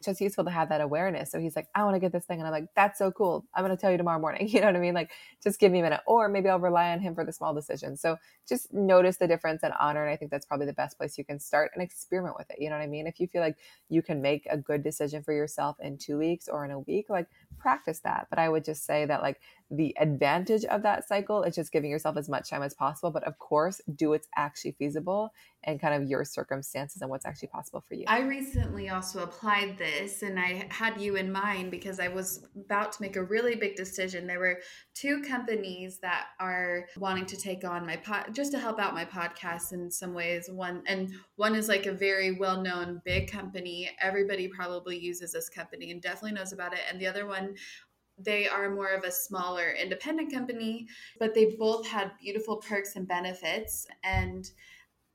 just useful to have that awareness. So he's like, I want to get this thing. And I'm like, that's so cool. I'm going to tell you tomorrow morning. You know what I mean? Like, just give me a minute. Or maybe I'll rely on him for the small decisions. So just notice the difference and honor. And I think that's probably the best place you can start and experiment with it. You know what I mean? If you feel like you can make a good decision for yourself in two weeks or in a week, like practice that. But I would just say that, like, the advantage of that cycle is just giving yourself as much time as possible. But of course, do what's actually feasible and kind of your circumstances and what's actually possible for you. I recently also applied this and I had you in mind because I was about to make a really big decision. There were two companies that are wanting to take on my pod just to help out my podcast in some ways. One and one is like a very well-known big company. Everybody probably uses this company and definitely knows about it. And the other one they are more of a smaller independent company, but they both had beautiful perks and benefits. And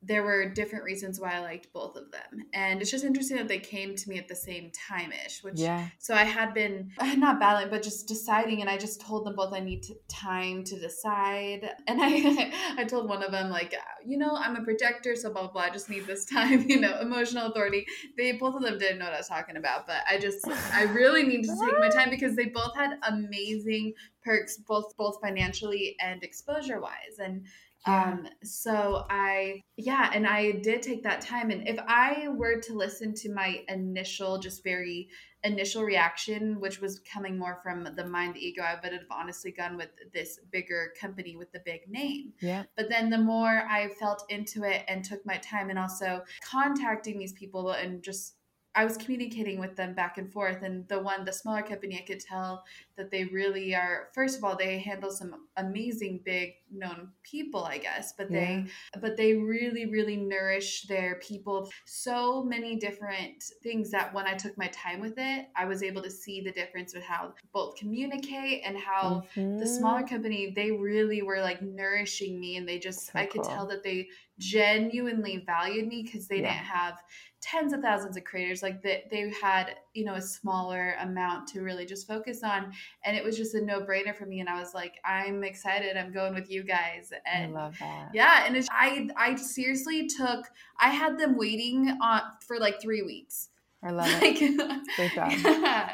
there were different reasons why I liked both of them. And it's just interesting that they came to me at the same time ish, which, yeah. so I had been uh, not battling, but just deciding. And I just told them both I need to, time to decide. And I, I told one of them, like, uh, you know, I'm a projector, so blah, blah, blah. I just need this time, you know, emotional authority. They, both of them didn't know what I was talking about, but I just, I really needed to take my time because they both had amazing perks, both, both financially and exposure wise. And, um, so I, yeah, and I did take that time. And if I were to listen to my initial, just very initial reaction, which was coming more from the mind, the ego, I would have honestly gone with this bigger company with the big name. Yeah. But then the more I felt into it and took my time and also contacting these people and just I was communicating with them back and forth. And the one, the smaller company, I could tell that they really are. First of all, they handle some amazing, big known people, I guess. But they, but they really, really nourish their people. So many different things that when I took my time with it, I was able to see the difference with how both communicate and how mm-hmm. the smaller company they really were like nourishing me, and they just so I could cool. tell that they genuinely valued me because they yeah. didn't have tens of thousands of creators like that they had you know a smaller amount to really just focus on. And it was just a no-brainer for me. And i was like i'm excited. I'm going with you guys. And I love that. yeah and i i seriously took i had them waiting on for like three weeks. I love it. Great job. yeah.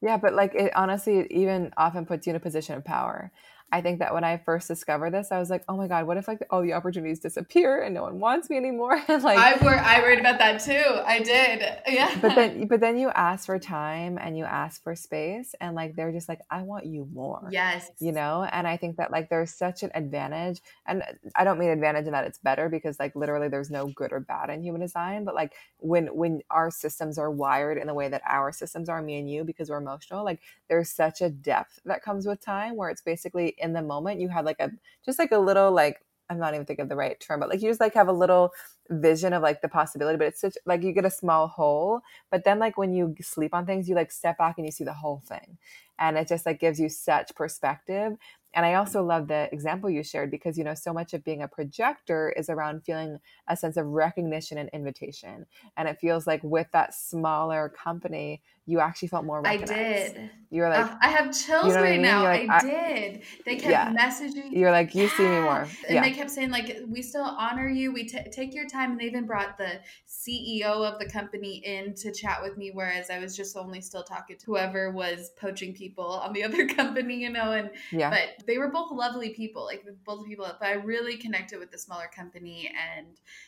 yeah but like it honestly it even often puts you in a position of power I think that when I first discovered this, I was like, oh my God, what if like all the opportunities disappear and no one wants me anymore? and like I wor- I worried about that too. I did. Yeah. But then but then you ask for time and you ask for space and like they're just like, I want you more. Yes. You know? And I think that like there's such an advantage. And I don't mean advantage in that it's better because like literally there's no good or bad in human design. But like when when our systems are wired in the way that our systems are, me and you, because we're emotional, like there's such a depth that comes with time where it's basically in the moment you had like a just like a little like I'm not even thinking of the right term, but like you just like have a little vision of like the possibility, but it's such like you get a small hole. But then like when you sleep on things, you like step back and you see the whole thing. And it just like gives you such perspective and I also love the example you shared because, you know, so much of being a projector is around feeling a sense of recognition and invitation. And it feels like with that smaller company, you actually felt more recognized. I did. You were like, uh, I have chills you know right I mean? now. Like, I, I, did. They kept yeah. messaging. You're like, you yeah. see me more. And they kept saying, like, we still honor you. We t- take your time. And they even brought the CEO of the company in to chat with me, whereas I was just only still talking to whoever was poaching people on the other company, you know. And yeah. But they were both lovely people, like both people. But I really connected with the smaller company, and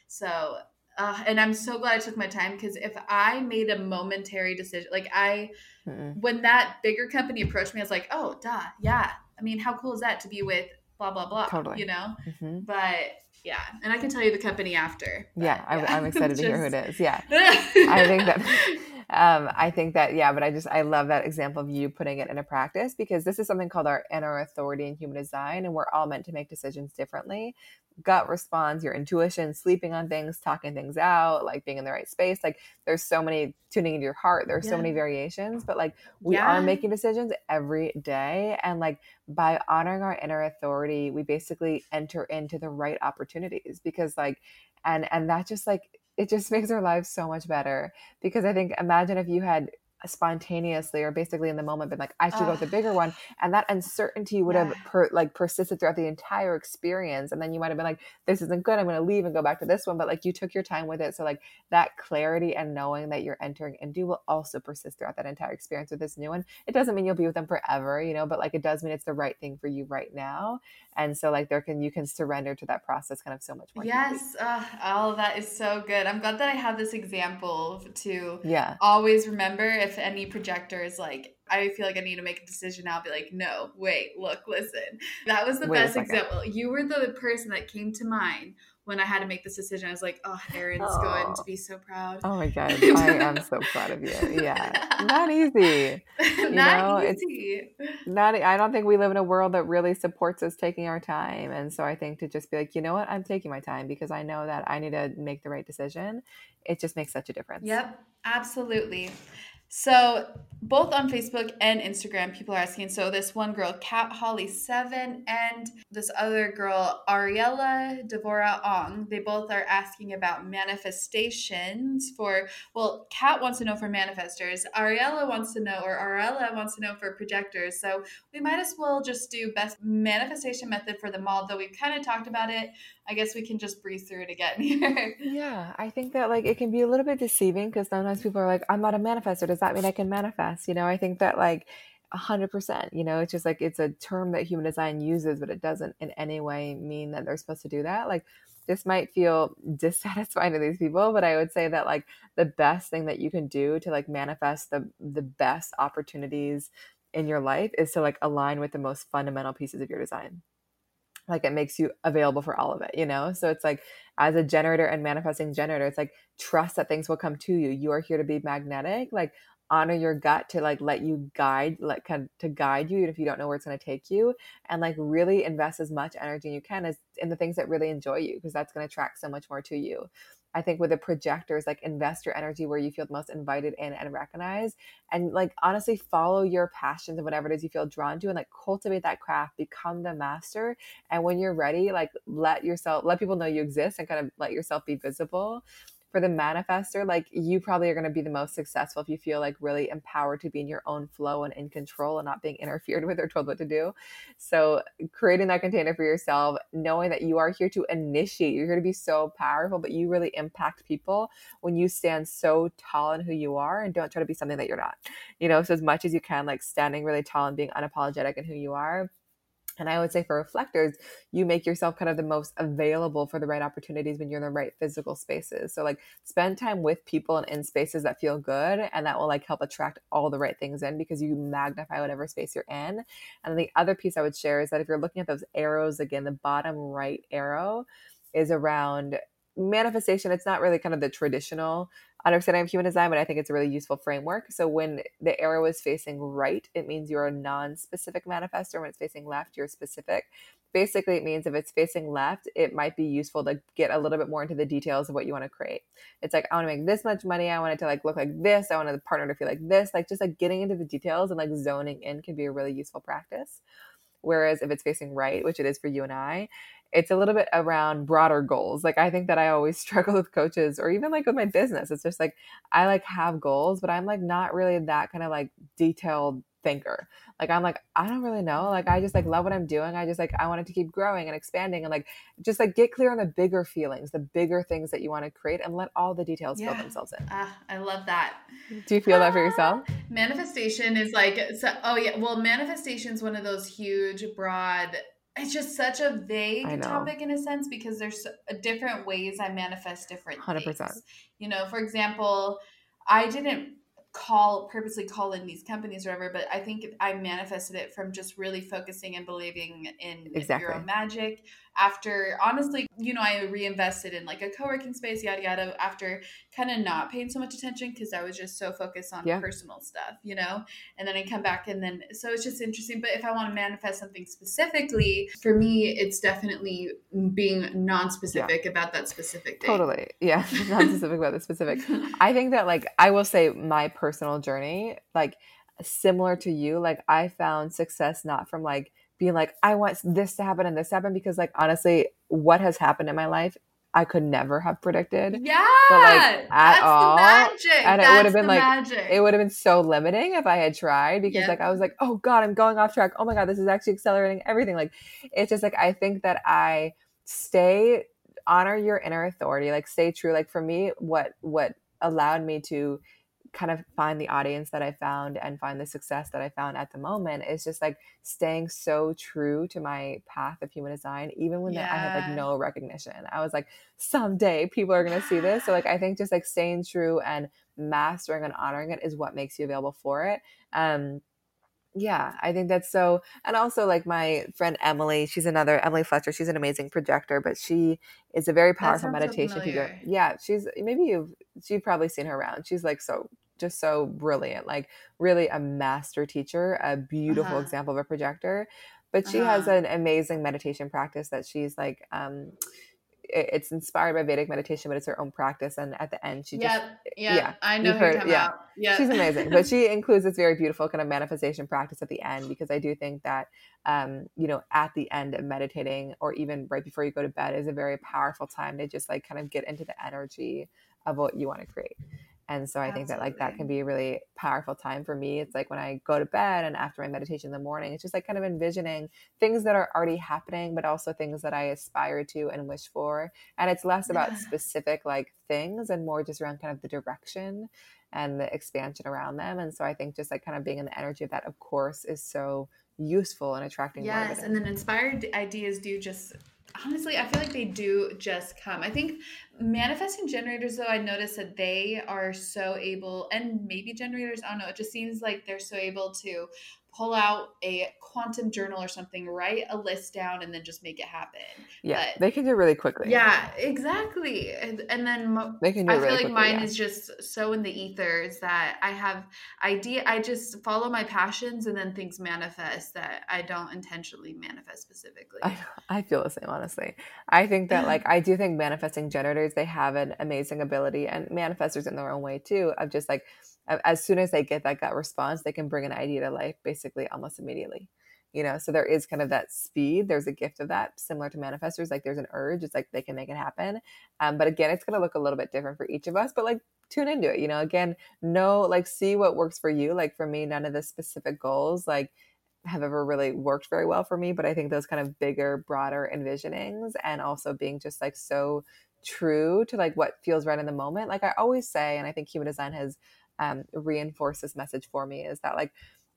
so uh, and I'm so glad I took my time because if I made a momentary decision, like I, Mm-mm. when that bigger company approached me, I was like, oh, duh, yeah. I mean, how cool is that to be with blah blah blah? Totally, you know. Mm-hmm. But yeah, and I can tell you the company after. But, yeah, yeah, I'm excited Just... to hear who it is. Yeah, I think that um, I think that, yeah, but I just, I love that example of you putting it into practice because this is something called our inner authority in human design. And we're all meant to make decisions differently. Gut response, your intuition, sleeping on things, talking things out, like being in the right space. Like there's so many tuning into your heart. There's yeah. so many variations, but like we yeah. are making decisions every day. And like by honoring our inner authority, we basically enter into the right opportunities because like, and, and that just like, it just makes our lives so much better because I think imagine if you had spontaneously or basically in the moment been like i should go with the bigger one and that uncertainty would yeah. have per, like persisted throughout the entire experience and then you might have been like this isn't good i'm going to leave and go back to this one but like you took your time with it so like that clarity and knowing that you're entering into will also persist throughout that entire experience with this new one. It doesn't mean you'll be with them forever you know but like it does mean it's the right thing for you right now and so like there can you can surrender to that process kind of so much more yes uh, all of that is so good. I'm glad that i have this example to yeah. always remember if if any projector is like, I feel like I need to make a decision, I'll be like, no, wait, look, listen. That was the wait best example. You were the person that came to mind when I had to make this decision, I was like, oh, Erin's oh. going to be so proud. Oh my God. I am so proud of you. Yeah. Not easy. You not know, easy. It's not, I don't think we live in a world that really supports us taking our time. And so I think to just be like, you know what? I'm taking my time because I know that I need to make the right decision. It just makes such a difference. Yep. Absolutely. So both on Facebook and Instagram, people are asking. So this one girl, Cat Holly Seven, and this other girl, Ariella Devora Ong, they both are asking about manifestations for. Well, Cat wants to know for manifestors. Ariella wants to know, or Ariella wants to know for projectors. So we might as well just do best manifestation method for them all. Though we've kind of talked about it. I guess we can just breeze through it again here. yeah, I think that like it can be a little bit deceiving because sometimes people are like, "I'm not a manifestor. Does that mean I can manifest?" You know, I think that like a hundred percent. You know, it's just like it's a term that human design uses, but it doesn't in any way mean that they're supposed to do that. Like this might feel dissatisfying to these people, but I would say that like the best thing that you can do to like manifest the the best opportunities in your life is to like align with the most fundamental pieces of your design like it makes you available for all of it you know so it's like as a generator and manifesting generator it's like trust that things will come to you you are here to be magnetic like honor your gut to like let you guide like kind to guide you even if you don't know where it's going to take you and like really invest as much energy you can as in the things that really enjoy you because that's going to attract so much more to you I think with the projectors, like invest your energy where you feel the most invited in and recognized. And like honestly, follow your passions and whatever it is you feel drawn to and like cultivate that craft, become the master. And when you're ready, like let yourself, let people know you exist and kind of let yourself be visible for the manifestor, like you probably are going to be the most successful if you feel like really empowered to be in your own flow and in control and not being interfered with or told what to do. So, creating that container for yourself, knowing that you are here to initiate, you're here to be so powerful, but you really impact people when you stand so tall in who you are and don't try to be something that you're not. You know, so as much as you can, like standing really tall and being unapologetic in who you are and I would say for reflectors, you make yourself kind of the most available for the right opportunities when you're in the right physical spaces. So like spend time with people and in spaces that feel good and that will like help attract all the right things in because you magnify whatever space you're in. And the other piece I would share is that if you're looking at those arrows again, the bottom right arrow is around manifestation it's not really kind of the traditional understanding of human design but i think it's a really useful framework. So when the arrow is facing right it means you're a non-specific manifestor when it's facing left you're specific. Basically it means if it's facing left it might be useful to get a little bit more into the details of what you want to create. It's like i want to make this much money i want it to like look like this i want the partner to feel like this. Like just like getting into the details and like zoning in can be a really useful practice. Whereas if it's facing right which it is for you and i it's a little bit around broader goals. Like I think that I always struggle with coaches or even like with my business. It's just like I like have goals, but I'm like not really that kind of like detailed thinker. Like I'm like I don't really know. Like I just like love what I'm doing. I just like I want it to keep growing and expanding and like just like get clear on the bigger feelings, the bigger things that you want to create and let all the details yeah. fill themselves in. Ah, I love that. Do you feel that for yourself? Manifestation is like so, oh yeah, well manifestation is one of those huge broad it's just such a vague topic in a sense because there's uh, different ways I manifest different 100%. Things. You know, for example, I didn't call purposely call in these companies or whatever, but I think I manifested it from just really focusing and believing in exactly. your own magic, after honestly, you know, I reinvested in like a co-working space, yada yada, after kind of not paying so much attention because I was just so focused on yeah. personal stuff, you know? And then I come back and then so it's just interesting. But if I want to manifest something specifically, for me, it's definitely being non-specific yeah. about that specific thing. Totally. Yeah. non-specific about the specific. I think that like I will say my personal journey, like similar to you, like I found success not from like being like, I want this to happen and this happen because, like, honestly, what has happened in my life, I could never have predicted. Yeah, but like at all, magic. and that's it would have been like magic. it would have been so limiting if I had tried because yep. like I was like, oh god, I'm going off track. Oh my god, this is actually accelerating everything. Like, it's just like I think that I stay honor your inner authority, like stay true. Like for me, what what allowed me to kind of find the audience that I found and find the success that I found at the moment is just like staying so true to my path of human design, even when yeah. I had like no recognition. I was like, someday people are going to see this. So, like, I think just like staying true and mastering and honoring it is what makes you available for it. Um, yeah, I think that's so. And also, like my friend Emily, she's another Emily Fletcher. She's an amazing projector, but she is a very powerful meditation so teacher. Yeah, she's maybe you've you've probably seen her around. She's like so just so brilliant, like really a master teacher, a beautiful uh-huh. example of a projector. But she uh-huh. has an amazing meditation practice that she's like, um, it's inspired by Vedic meditation, but it's her own practice. And at the end, she yep, just yep, yeah, I know her. Yeah, yeah, she's amazing. but she includes this very beautiful kind of manifestation practice at the end because I do think that, um, you know, at the end of meditating or even right before you go to bed is a very powerful time to just like kind of get into the energy of what you want to create. And so I Absolutely. think that like that can be a really powerful time for me. It's like when I go to bed and after my meditation in the morning, it's just like kind of envisioning things that are already happening, but also things that I aspire to and wish for. And it's less about yeah. specific like things and more just around kind of the direction and the expansion around them. And so I think just like kind of being in the energy of that, of course, is so useful and attracting. Yes, and then inspired ideas do just honestly, I feel like they do just come. I think manifesting generators, though, I notice that they are so able, and maybe generators, I don't know, it just seems like they're so able to pull out a quantum journal or something, write a list down, and then just make it happen. Yeah, but, they can do it really quickly. Yeah, exactly. And, and then mo- they can. do I feel really like quickly, mine yeah. is just so in the ethers that I have idea. I just follow my passions, and then things manifest that I don't intentionally manifest specifically. I, I feel the same, honestly. I think that like I do think manifesting generators they have an amazing ability, and manifestors in their own way too, of just like as soon as they get that gut response, they can bring an idea to life basically almost immediately. You know, so there is kind of that speed. There's a gift of that, similar to manifestors. Like there's an urge. It's like they can make it happen. Um, but again, it's going to look a little bit different for each of us. But like tune into it. You know, again, know like see what works for you. Like for me, none of the specific goals like have ever really worked very well for me. But I think those kind of bigger, broader envisionings and also being just like so true to like what feels right in the moment. Like I always say, and I think human design has um, reinforce this message for me is that like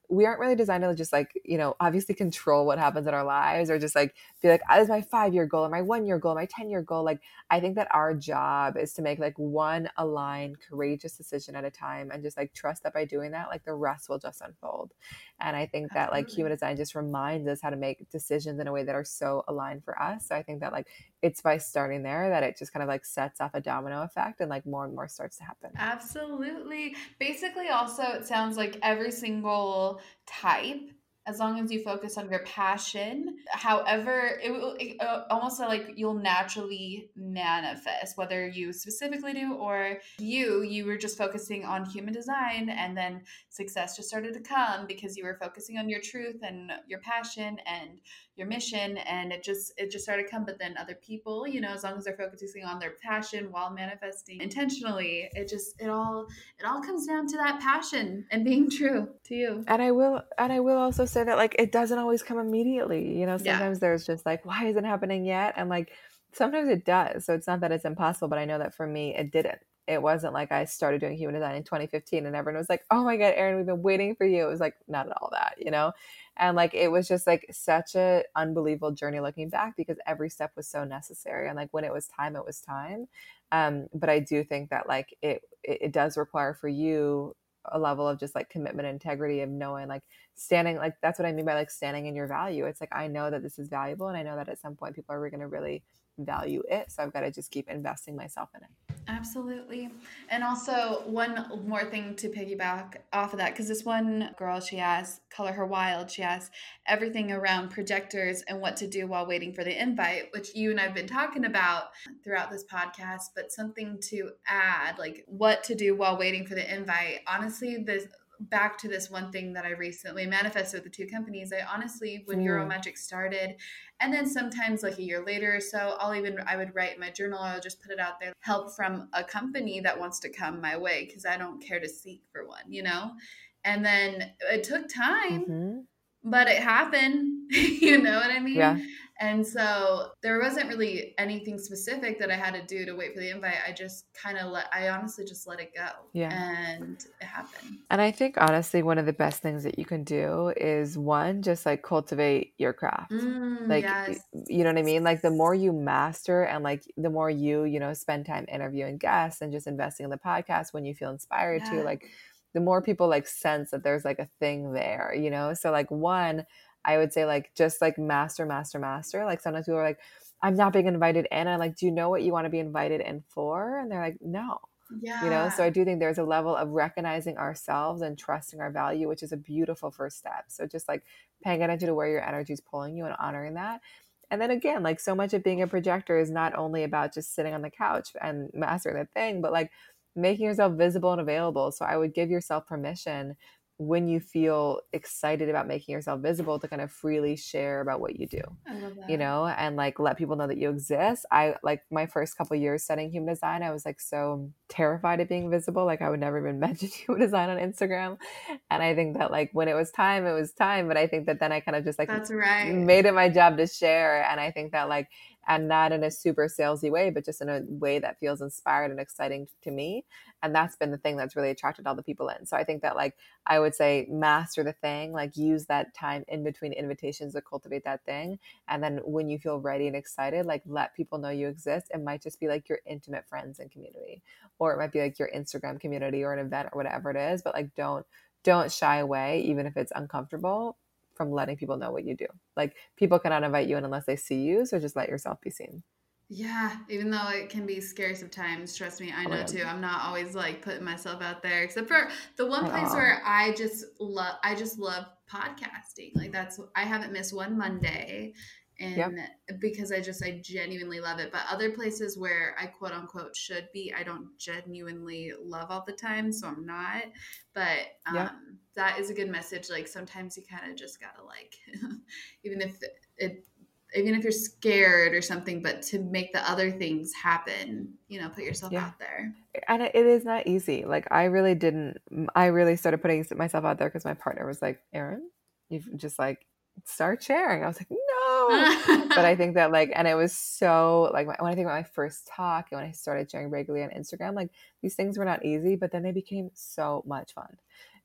we aren't really designed to just like you know obviously control what happens in our lives or just like be like this is my five year goal or my one year goal my 10 year goal. Like i think that our job is to make like one aligned courageous decision at a time and just like trust that by doing that like the rest will just unfold. And i think that like human design just reminds us how to make decisions in a way that are so aligned for us. So i think that like it's by starting there that it just kind of like sets off a domino effect and like more and more starts to happen. Absolutely. Basically also it sounds like every single type as long as you focus on your passion. However it will it, uh, almost like you'll naturally manifest whether you specifically do or you you were just focusing on human design and then success just started to come because you were focusing on your truth and your passion and your mission and it just it just started to come but then other people you know as long as they're focusing on their passion while manifesting intentionally it just it all it all comes down to that passion and being true to you and i will and i will also say that like it doesn't always come immediately you know sometimes yeah. there's just like why isn't it happening yet and like sometimes it does so it's not that it's impossible but i know that for me it didn't it wasn't like I started doing human design in 2015 and everyone was like, oh my God, Erin, we've been waiting for you. It was like, not at all that, you know? And like, it was just like such a unbelievable journey looking back because every step was so necessary. And like, when it was time, it was time. Um, but I do think that like it, it, it does require for you a level of just like commitment integrity of knowing like standing like that's what i mean by like standing in your value it's like i know that this is valuable and i know that at some point people are going to really value it. So I've got to just keep investing myself in it. Absolutely. And also, one more thing to piggyback off of that, because this one girl, she has Color Her Wild, she has everything around projectors and what to do while waiting for the invite, which you and I've been talking about throughout this podcast. But something to add, like what to do while waiting for the invite. Honestly, this back to this one thing that I recently manifested with the two companies. I honestly, when mm. Euro Magic started, and then sometimes like a year later or so, I'll even I would write in my journal. I'll just put it out there. Help from a company that wants to come my way because I don't care to seek for one, you know. And then it took time, mm-hmm. but it happened. you know what I mean? Yeah. And so there wasn't really anything specific that I had to do to wait for the invite. I just kind of let, I honestly just let it go. Yeah. And it happened. And I think honestly, one of the best things that you can do is one, just like cultivate your craft. Mm, like, yes. you know what I mean? Like the more you master and like the more you, you know, spend time interviewing guests and just investing in the podcast when you feel inspired yeah. to, like, the more people like sense that there's like a thing there, you know? So, like, one, I would say like just like master, master, master. Like sometimes people are like, I'm not being invited in. I'm like, do you know what you want to be invited in for? And they're like, no. Yeah. You know, so I do think there's a level of recognizing ourselves and trusting our value, which is a beautiful first step. So just like paying attention to where your energy is pulling you and honoring that. And then again, like so much of being a projector is not only about just sitting on the couch and mastering the thing, but like making yourself visible and available. So I would give yourself permission when you feel excited about making yourself visible to kind of freely share about what you do you know and like let people know that you exist. I like my first couple years studying human design i was like so terrified of being visible like i would never even mention human design on instagram. And i think that like when it was time it was time. But i think that then i kind of just like that's right. made it my job to share. And i think that like and not in a super salesy way, but just in a way that feels inspired and exciting to me. And that's been the thing that's really attracted all the people in. So I think that like I would say master the thing, like use that time in between invitations to cultivate that thing. And then when you feel ready and excited, like let people know you exist. It might just be like your intimate friends and community, or it might be like your Instagram community or an event or whatever it is. But like don't don't shy away, even if it's uncomfortable from letting people know what you do. Like people cannot invite you in unless they see you, so just let yourself be seen. Yeah, even though it can be scary sometimes, trust me, I oh, know too. I'm not always like putting myself out there, except for the one place where I just love, I just love podcasting. Like that's, I haven't missed one Monday, and yep. because I just I genuinely love it. But other places where I quote unquote should be, I don't genuinely love all the time, so I'm not. But um, yep. that is a good message. Like sometimes you kind of just gotta like, even if it, even if you're scared or something, but to make the other things happen, you know, put yourself yeah. out there. And it is not easy. Like I really didn't. I really started putting myself out there because my partner was like, "Erin, you've just like start sharing." I was like, but I think that like, and it was so like when I think about my first talk and when I started sharing regularly on Instagram, like these things were not easy, but then they became so much fun.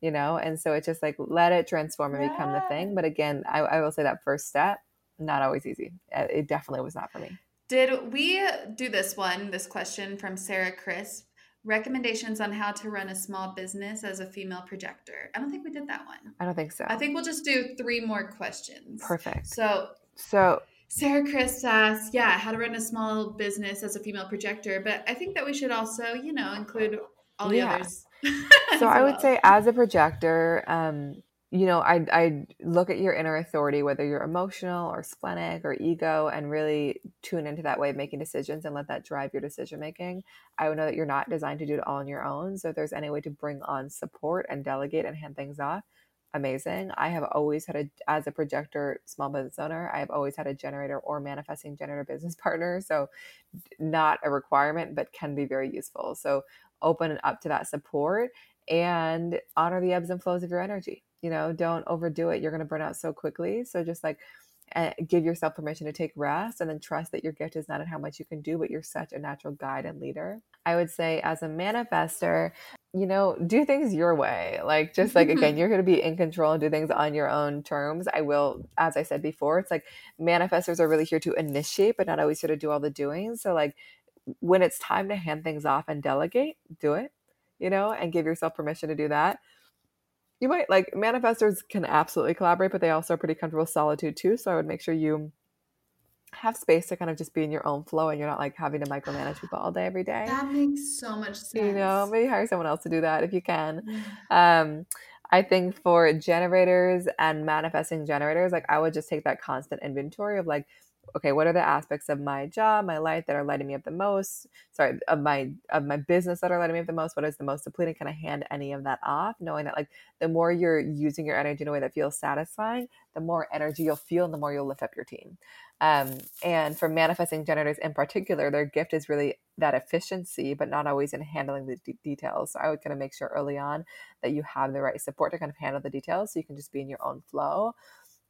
you know? And so it's just like let it transform and become the thing. But again, I, I will say that first step, not always easy. Uh, it definitely was not for me. Did we do this one, this question from Sarah Crisp? Recommendations on how to run a small business as a female projector. I don't think we did that one. I don't think so. I think we'll just do three more questions. Perfect. So, so Sarah Chris asks, yeah, how to run a small business as a female projector. But I think that we should also, you know, include all the yeah. others. so I would say as a projector, um, you know, I I look at your inner authority, whether you're emotional or splenic or ego, and really tune into that way of making decisions and let that drive your decision making. I would know that you're not designed to do it all on your own. So if there's any way to bring on support and delegate and hand things off, amazing. I have always had a as a projector small business owner, I have always had a generator or manifesting generator business partner. So not a requirement, but can be very useful. So open up to that support and honor the ebbs and flows of your energy you know don't overdo it you're going to burn out so quickly so just like uh, give yourself permission to take rest and then trust that your gift is not in how much you can do but you're such a natural guide and leader. I would say as a manifestor you know do things your way. Like just like again you're going to be in control and do things on your own terms. I will as i said before it's like manifestors are really here to initiate but not always here to do all the doing. So like when it's time to hand things off and delegate do it you know and give yourself permission to do that you might like manifestors can absolutely collaborate, but they also are pretty comfortable with solitude too. So I would make sure you have space to kind of just be in your own flow and you're not like having to micromanage people all day every day. That makes so much sense. You know, maybe hire someone else to do that if you can. Um, I think for generators and manifesting generators, like I would just take that constant inventory of like, okay, what are the aspects of my job, my life that are lighting me up the most? Sorry, of my of my business that are lighting me up the most? What is the most depleting? Can I hand any of that off? Knowing that like the more you're using your energy in a way that feels satisfying, the more energy you'll feel and the more you'll lift up your team. Um, and for manifesting generators in particular, their gift is really that efficiency, but not always in handling the d- details. So I would kind of make sure early on that you have the right support to kind of handle the details so you can just be in your own flow.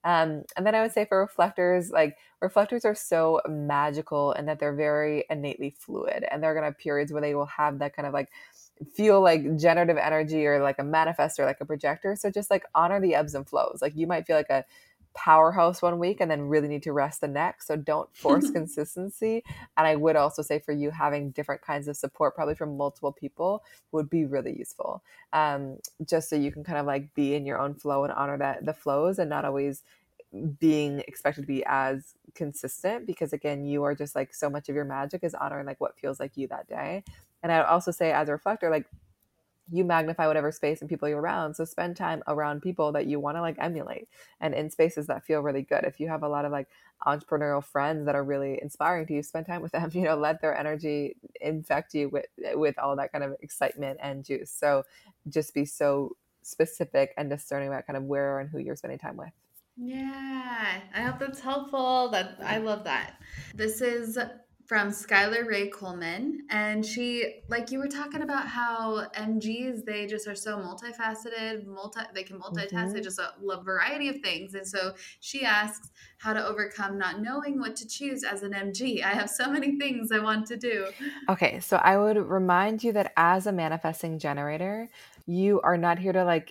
Um, and then I would say for reflectors, like reflectors are so magical and that they're very innately fluid. And they're going to have periods where they will have that kind of like feel like generative energy or like a manifestor, like a projector. So just like honor the ebbs and flows. Like you might feel like a powerhouse one week and then really need to rest the next. So don't force consistency. And I would also say for you, having different kinds of support, probably from multiple people, would be really useful. Um, just so you can kind of like be in your own flow and honor that the flows and not always being expected to be as consistent because again you are just like so much of your magic is honoring like what feels like you that day and i would also say as a reflector like you magnify whatever space and people you're around. So spend time around people that you want to like emulate and in spaces that feel really good. If you have a lot of like entrepreneurial friends that are really inspiring to you, spend time with them, you know, let their energy infect you with with all that kind of excitement and juice. So just be so specific and discerning about kind of where and who you're spending time with. Yeah, I hope that's helpful. That I love that. This is from Skylar Ray Coleman. And she, like you were talking about how MGs, they just are so multifaceted, multi, they can multitask, mm-hmm. they just love a variety of things. And so she asks how to overcome not knowing what to choose as an MG. I have so many things I want to do. Okay, so I would remind you that as a manifesting generator, you are not here to like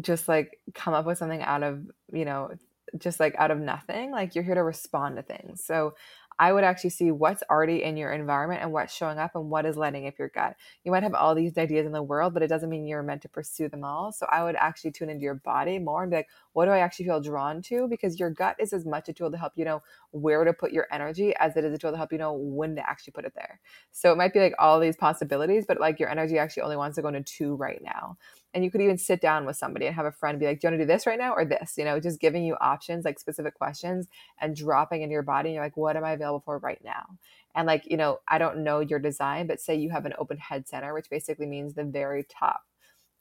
just like come up with something out of, you know, just like out of nothing. Like you're here to respond to things. So I would actually see what's already in your environment and what's showing up and what is lighting up your gut. You might have all these ideas in the world, but it doesn't mean you're meant to pursue them all. So I would actually tune into your body more and be like, what do I actually feel drawn to? Because your gut is as much a tool to help you know where to put your energy as it is a tool to help you know when to actually put it there. So it might be like all these possibilities, but like your energy actually only wants to go into two right now and you could even sit down with somebody and have a friend be like, Do you want to do this right now or this? You know, just giving you options, like specific questions and dropping into your body. And you're like, What am I available for right now? And like, you know, I don't know your design, but say you have an open head center, which basically means the very top,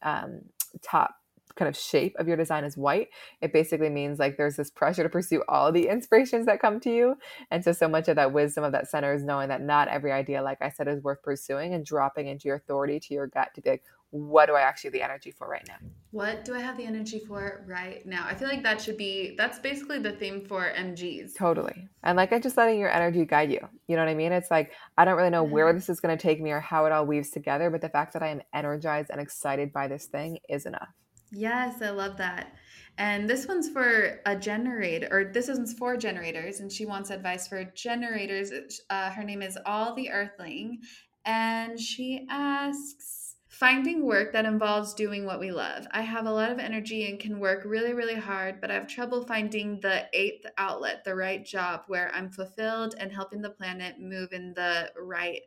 um, top kind of shape of your design is white, it basically means like there's this pressure to pursue all the inspirations that come to you. And so, so much of that wisdom of that center is knowing that not every idea, like I said, is worth pursuing and dropping into your authority, to your gut to be like, what do I actually have the energy for right now? What do I have the energy for right now? I feel like that should be that's basically the theme for MGs. Totally. And like I'm just letting your energy guide you. You know what I mean? It's like I don't really know mm-hmm. where this is going to take me or how it all weaves together, but the fact that I am energized and excited by this thing is enough. Yes, I love that. And this one's for a generator, or this one's for generators, and she wants advice for generators. Uh, her name is All the Earthling, and she asks Finding work that involves doing what we love. I have a lot of energy and can work really, really hard, but I have trouble finding the eighth outlet, the right job where I'm fulfilled and helping the planet move in the right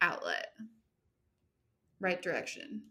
outlet, right direction.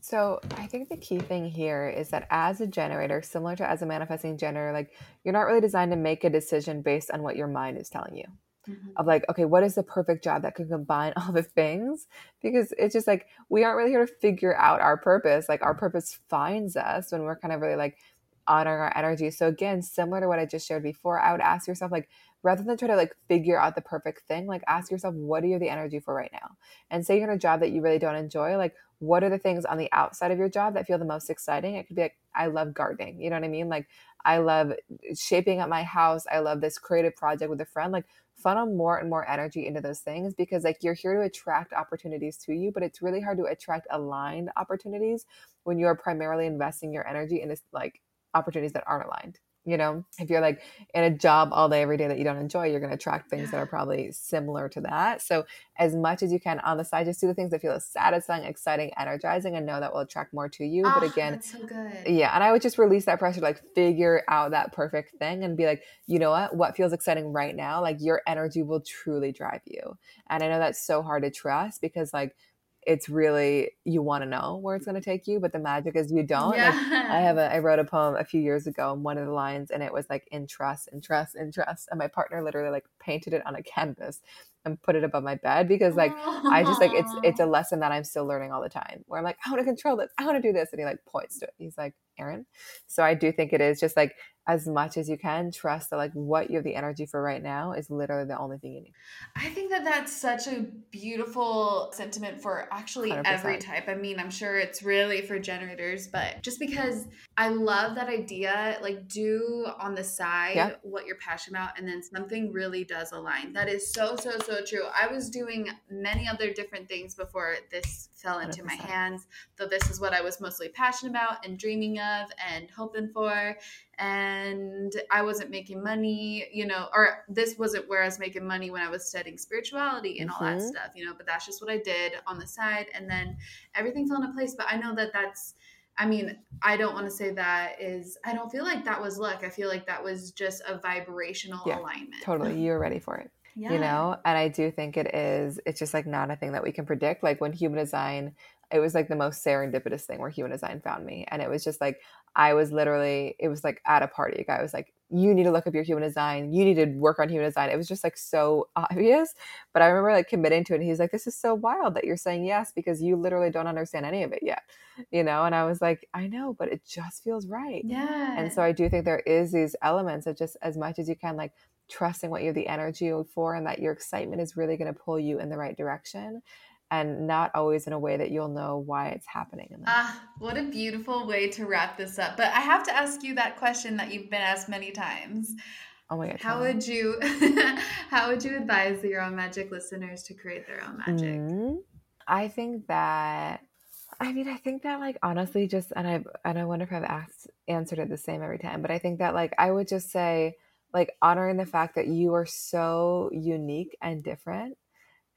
So I think the key thing here is that as a generator, similar to as a manifesting generator, like you're not really designed to make a decision based on what your mind is telling you. Mm-hmm. Of like, okay, what is the perfect job that can combine all the things? Because it's just like we aren't really here to figure out our purpose. Like our purpose finds us when we're kind of really like honoring our energy. So again, similar to what I just shared before, I would ask yourself like rather than try to like figure out the perfect thing, like ask yourself what are you the energy for right now? And say you're in a job that you really don't enjoy, like what are the things on the outside of your job that feel the most exciting? It could be like, I love gardening. You know what I mean? Like, I love shaping up my house. I love this creative project with a friend. Like, funnel more and more energy into those things because, like, you're here to attract opportunities to you, but it's really hard to attract aligned opportunities when you are primarily investing your energy into like opportunities that aren't aligned you know if you're like in a job all day every day that you don't enjoy you're going to attract things that are probably similar to that. So as much as you can on the side just do the things that feel satisfying exciting energizing and know that will attract more to you. Oh, but ah, again so yeah and i would just release that pressure like figure out that perfect thing and be like you know what? What feels exciting right now like your energy will truly drive you. And i know that's so hard to trust because like it's really you want to know where it's going to take you but the magic is you don't yeah. like, i have a i wrote a poem a few years ago and one of the lines and it was like in trust in trust in trust and my partner literally like painted it on a canvas and put it above my bed because like I just like it's it's a lesson that I'm still learning all the time where I'm like I want to control this I want to do this and he like points to it he's like Erin so I do think it is just like as much as you can trust that like what you have the energy for right now is literally the only thing you need. I think that that's such a beautiful sentiment for actually 100%. every type. I mean i'm sure it's really for generators but just because i love that idea like do on the side yeah. what you're passionate about and then something really does align. That is so so so true. I was doing many other different things before this fell into 100%. my hands though this is what i was mostly passionate about and dreaming of and hoping for and I wasn't making money, you know, or this wasn't where I was making money when I was studying spirituality and mm-hmm. all that mm-hmm. stuff, you know, but that's just what I did on the side. And then everything fell into place. But I know that that's, I mean, I don't want to say that is, I don't feel like that was luck. I feel like that was just a vibrational yeah, alignment. Totally. You were ready for it. Yeah. You know, and I do think it is, it's just like not a thing that we can predict. Like when human design it was like the most serendipitous thing where human design found me and it was just like i was literally it was like at a party a guy was like you need to look up your human design you need to work on human design it was just like so obvious but i remember like committing to it and he was like this is so wild that you're saying yes because you literally don't understand any of it yet you know and i was like i know but it just feels right yeah and so i do think there is these elements of just as much as you can like trusting what you have the energy for and that your excitement is really going to pull you in the right direction and not always in a way that you'll know why it's happening. Ah, what a beautiful way to wrap this up. But I have to ask you that question that you've been asked many times. Oh my god. How would you how would you advise your own magic listeners to create their own magic? Mm-hmm. I think that I mean, I think that like honestly just and I and I wonder if I've asked answered it the same every time, but I think that like I would just say like honoring the fact that you are so unique and different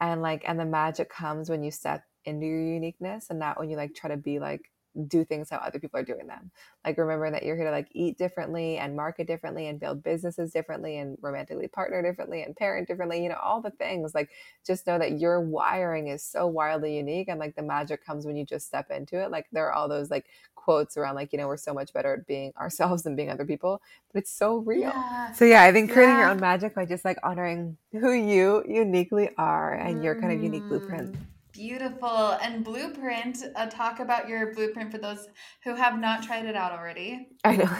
and like and the magic comes when you step into your uniqueness and not when you like try to be like do things how other people are doing them. Like remembering that you're here to like eat differently and market differently and build businesses differently and romantically partner differently and parent differently, you know, all the things. Like just know that your wiring is so wildly unique and like the magic comes when you just step into it. Like there are all those like quotes around like, you know, we're so much better at being ourselves than being other people, but it's so real. Yeah. So yeah, I think creating yeah. your own magic by just like honoring who you uniquely are and mm. your kind of unique blueprint. Beautiful. And blueprint, uh, talk about your blueprint for those who have not tried it out already. I know.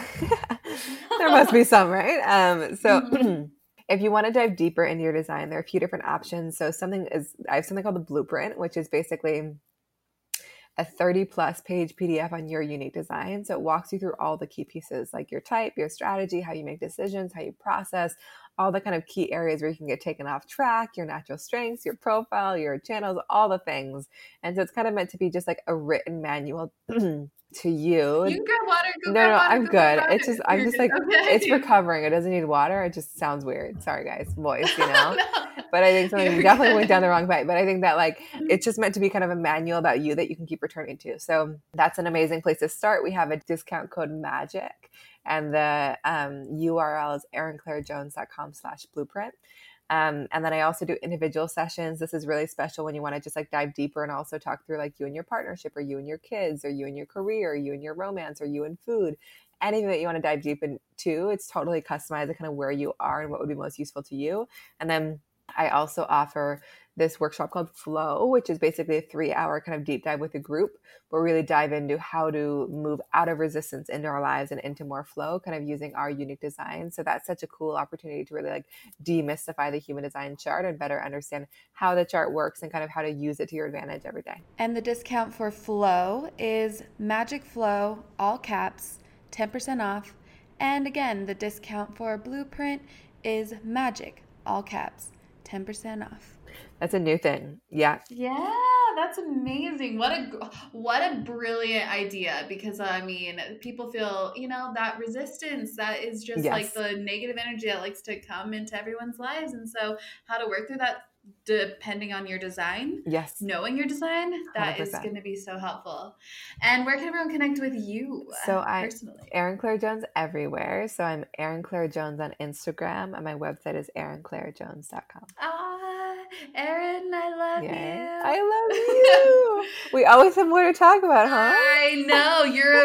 there must be some, right? Um, so mm-hmm. if you want to dive deeper into your design, there are a few different options. So something is I have something called the blueprint, which is basically a 30 plus page PDF on your unique design. So it walks you through all the key pieces like your type, your strategy, how you make decisions, how you process, all the kind of key areas where you can get taken off track, your natural strengths, your profile, your channels, all the things. And so it's kind of meant to be just like a written manual to you. You can grab water. No, no, water, I'm go good. water. It's just I'm You're just like Okay. it's recovering. It doesn't need water. It just sounds weird. Sorry, guys, voice, you know. No. But I think something definitely went down the wrong pipe. But I think that like it's just meant to be kind of a manual about you that you can keep returning to. So that's an amazing place to start. We have a discount code MAGIC, and the um, URL is erinclairejones.com slash blueprint. Um, and then I also do individual sessions. This is really special when you want to just like dive deeper and also talk through like you and your partnership, or you and your kids, or you and your career, or you and your romance, or you and food. Anything that you want to dive deep into, it's totally customized to kind of where you are and what would be most useful to you. And then I also offer this workshop called Flow, which is basically a three hour kind of deep dive with a group where we really dive into how to move out of resistance into our lives and into more flow, kind of using our unique design. So that's such a cool opportunity to really like demystify the human design chart and better understand how the chart works and kind of how to use it to your advantage every day. And the discount for Flow is Magic Flow, all caps, 10% off. And again, the discount for Blueprint is Magic, all caps, 10% off. That's a new thing. Yeah. Yeah, that's amazing. What a what a brilliant idea because I mean, people feel, you know, that resistance that is just like the negative energy that likes to come into everyone's lives and so how to work through that depending on your design Yes. knowing your design that is 100%. going to be so helpful and where can everyone connect with you So uh, I- personally Erin Claire Jones everywhere. So I'm Erin Claire Jones on Instagram and my website is erinclairejones.com. ah erin i love Yay. you I love you. we always have more to talk about, huh? I know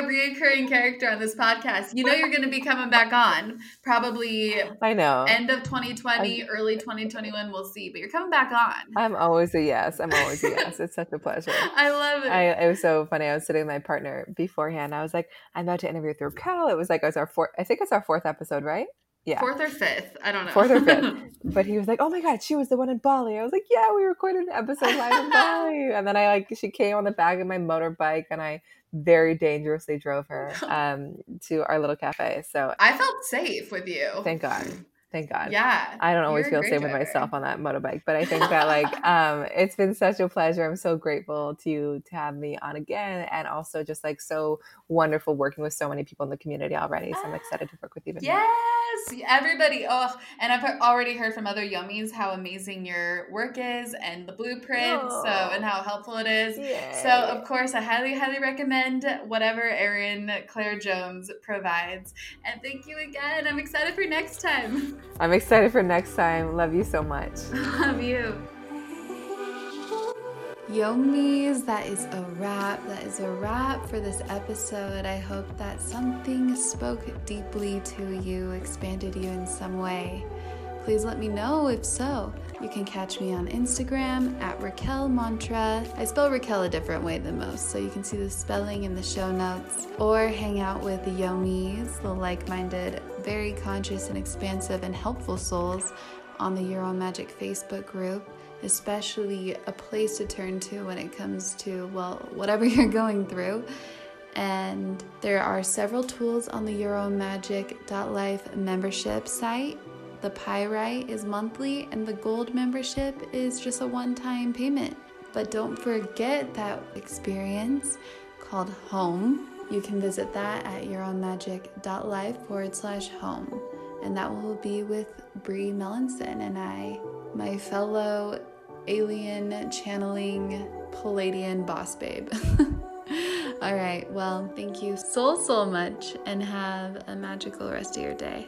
a reoccurring character on this podcast. You know you're going to be coming back on probably I know. end of 2020, early 2021. We'll see, but you're coming back on. I'm always a yes. I'm always a yes. It's such a pleasure. I love it. I, it was so funny. I was sitting with my partner beforehand. I was like, I'm about to interview through Cal. It was like, it was our fourth, I think it's our fourth episode, right? Yeah. Fourth or fifth? I don't know. Fourth or fifth. But he was like, "Oh my god, she was the one in Bali." I was like, "Yeah, we recorded an episode live in Bali." And then I like she came on the back of my motorbike, and I very dangerously drove her um, to our little cafe. So I felt safe with you. thank God, thank God. Yeah. I don't always feel safe with myself on that motorbike, but I think that like um, it's been such a pleasure. I'm so grateful to you to have me on again, and also just like so wonderful working with so many people in the community already. So I'm excited to work with you. even more. Yes, everybody. Oh, and I've already heard from other yummies how amazing your work is and the blueprint. So Oh. and how helpful it is. Yay. So of course, I highly, highly recommend whatever Erin Claire Jones provides. And thank you again. I'm excited for next time. I'm excited for next time. Love you so much. Love you. Yomis, that is a wrap. That is a wrap for this episode. I hope that something spoke deeply to you, expanded you in some way. Please let me know if so. You can catch me on Instagram at Raquel Mantra. I spell Raquel a different way than most, so you can see the spelling in the show notes. Or hang out with the Yomis, the like minded, very conscious and expansive and helpful souls on the Your Own Magic Facebook group, especially a place to turn to when it comes to, well, whatever you're going through. And there are several tools on the Euromagic.life membership site. The Pyrite is monthly, and the Gold membership is just a one time payment. But don't forget that experience called Home. You can visit that at euromagic.life forward slash home. And that will be with Brie Mellinson and I, my fellow alien channeling Pleiadian boss babe. All right, well, thank you so, so much and have a magical rest of your day.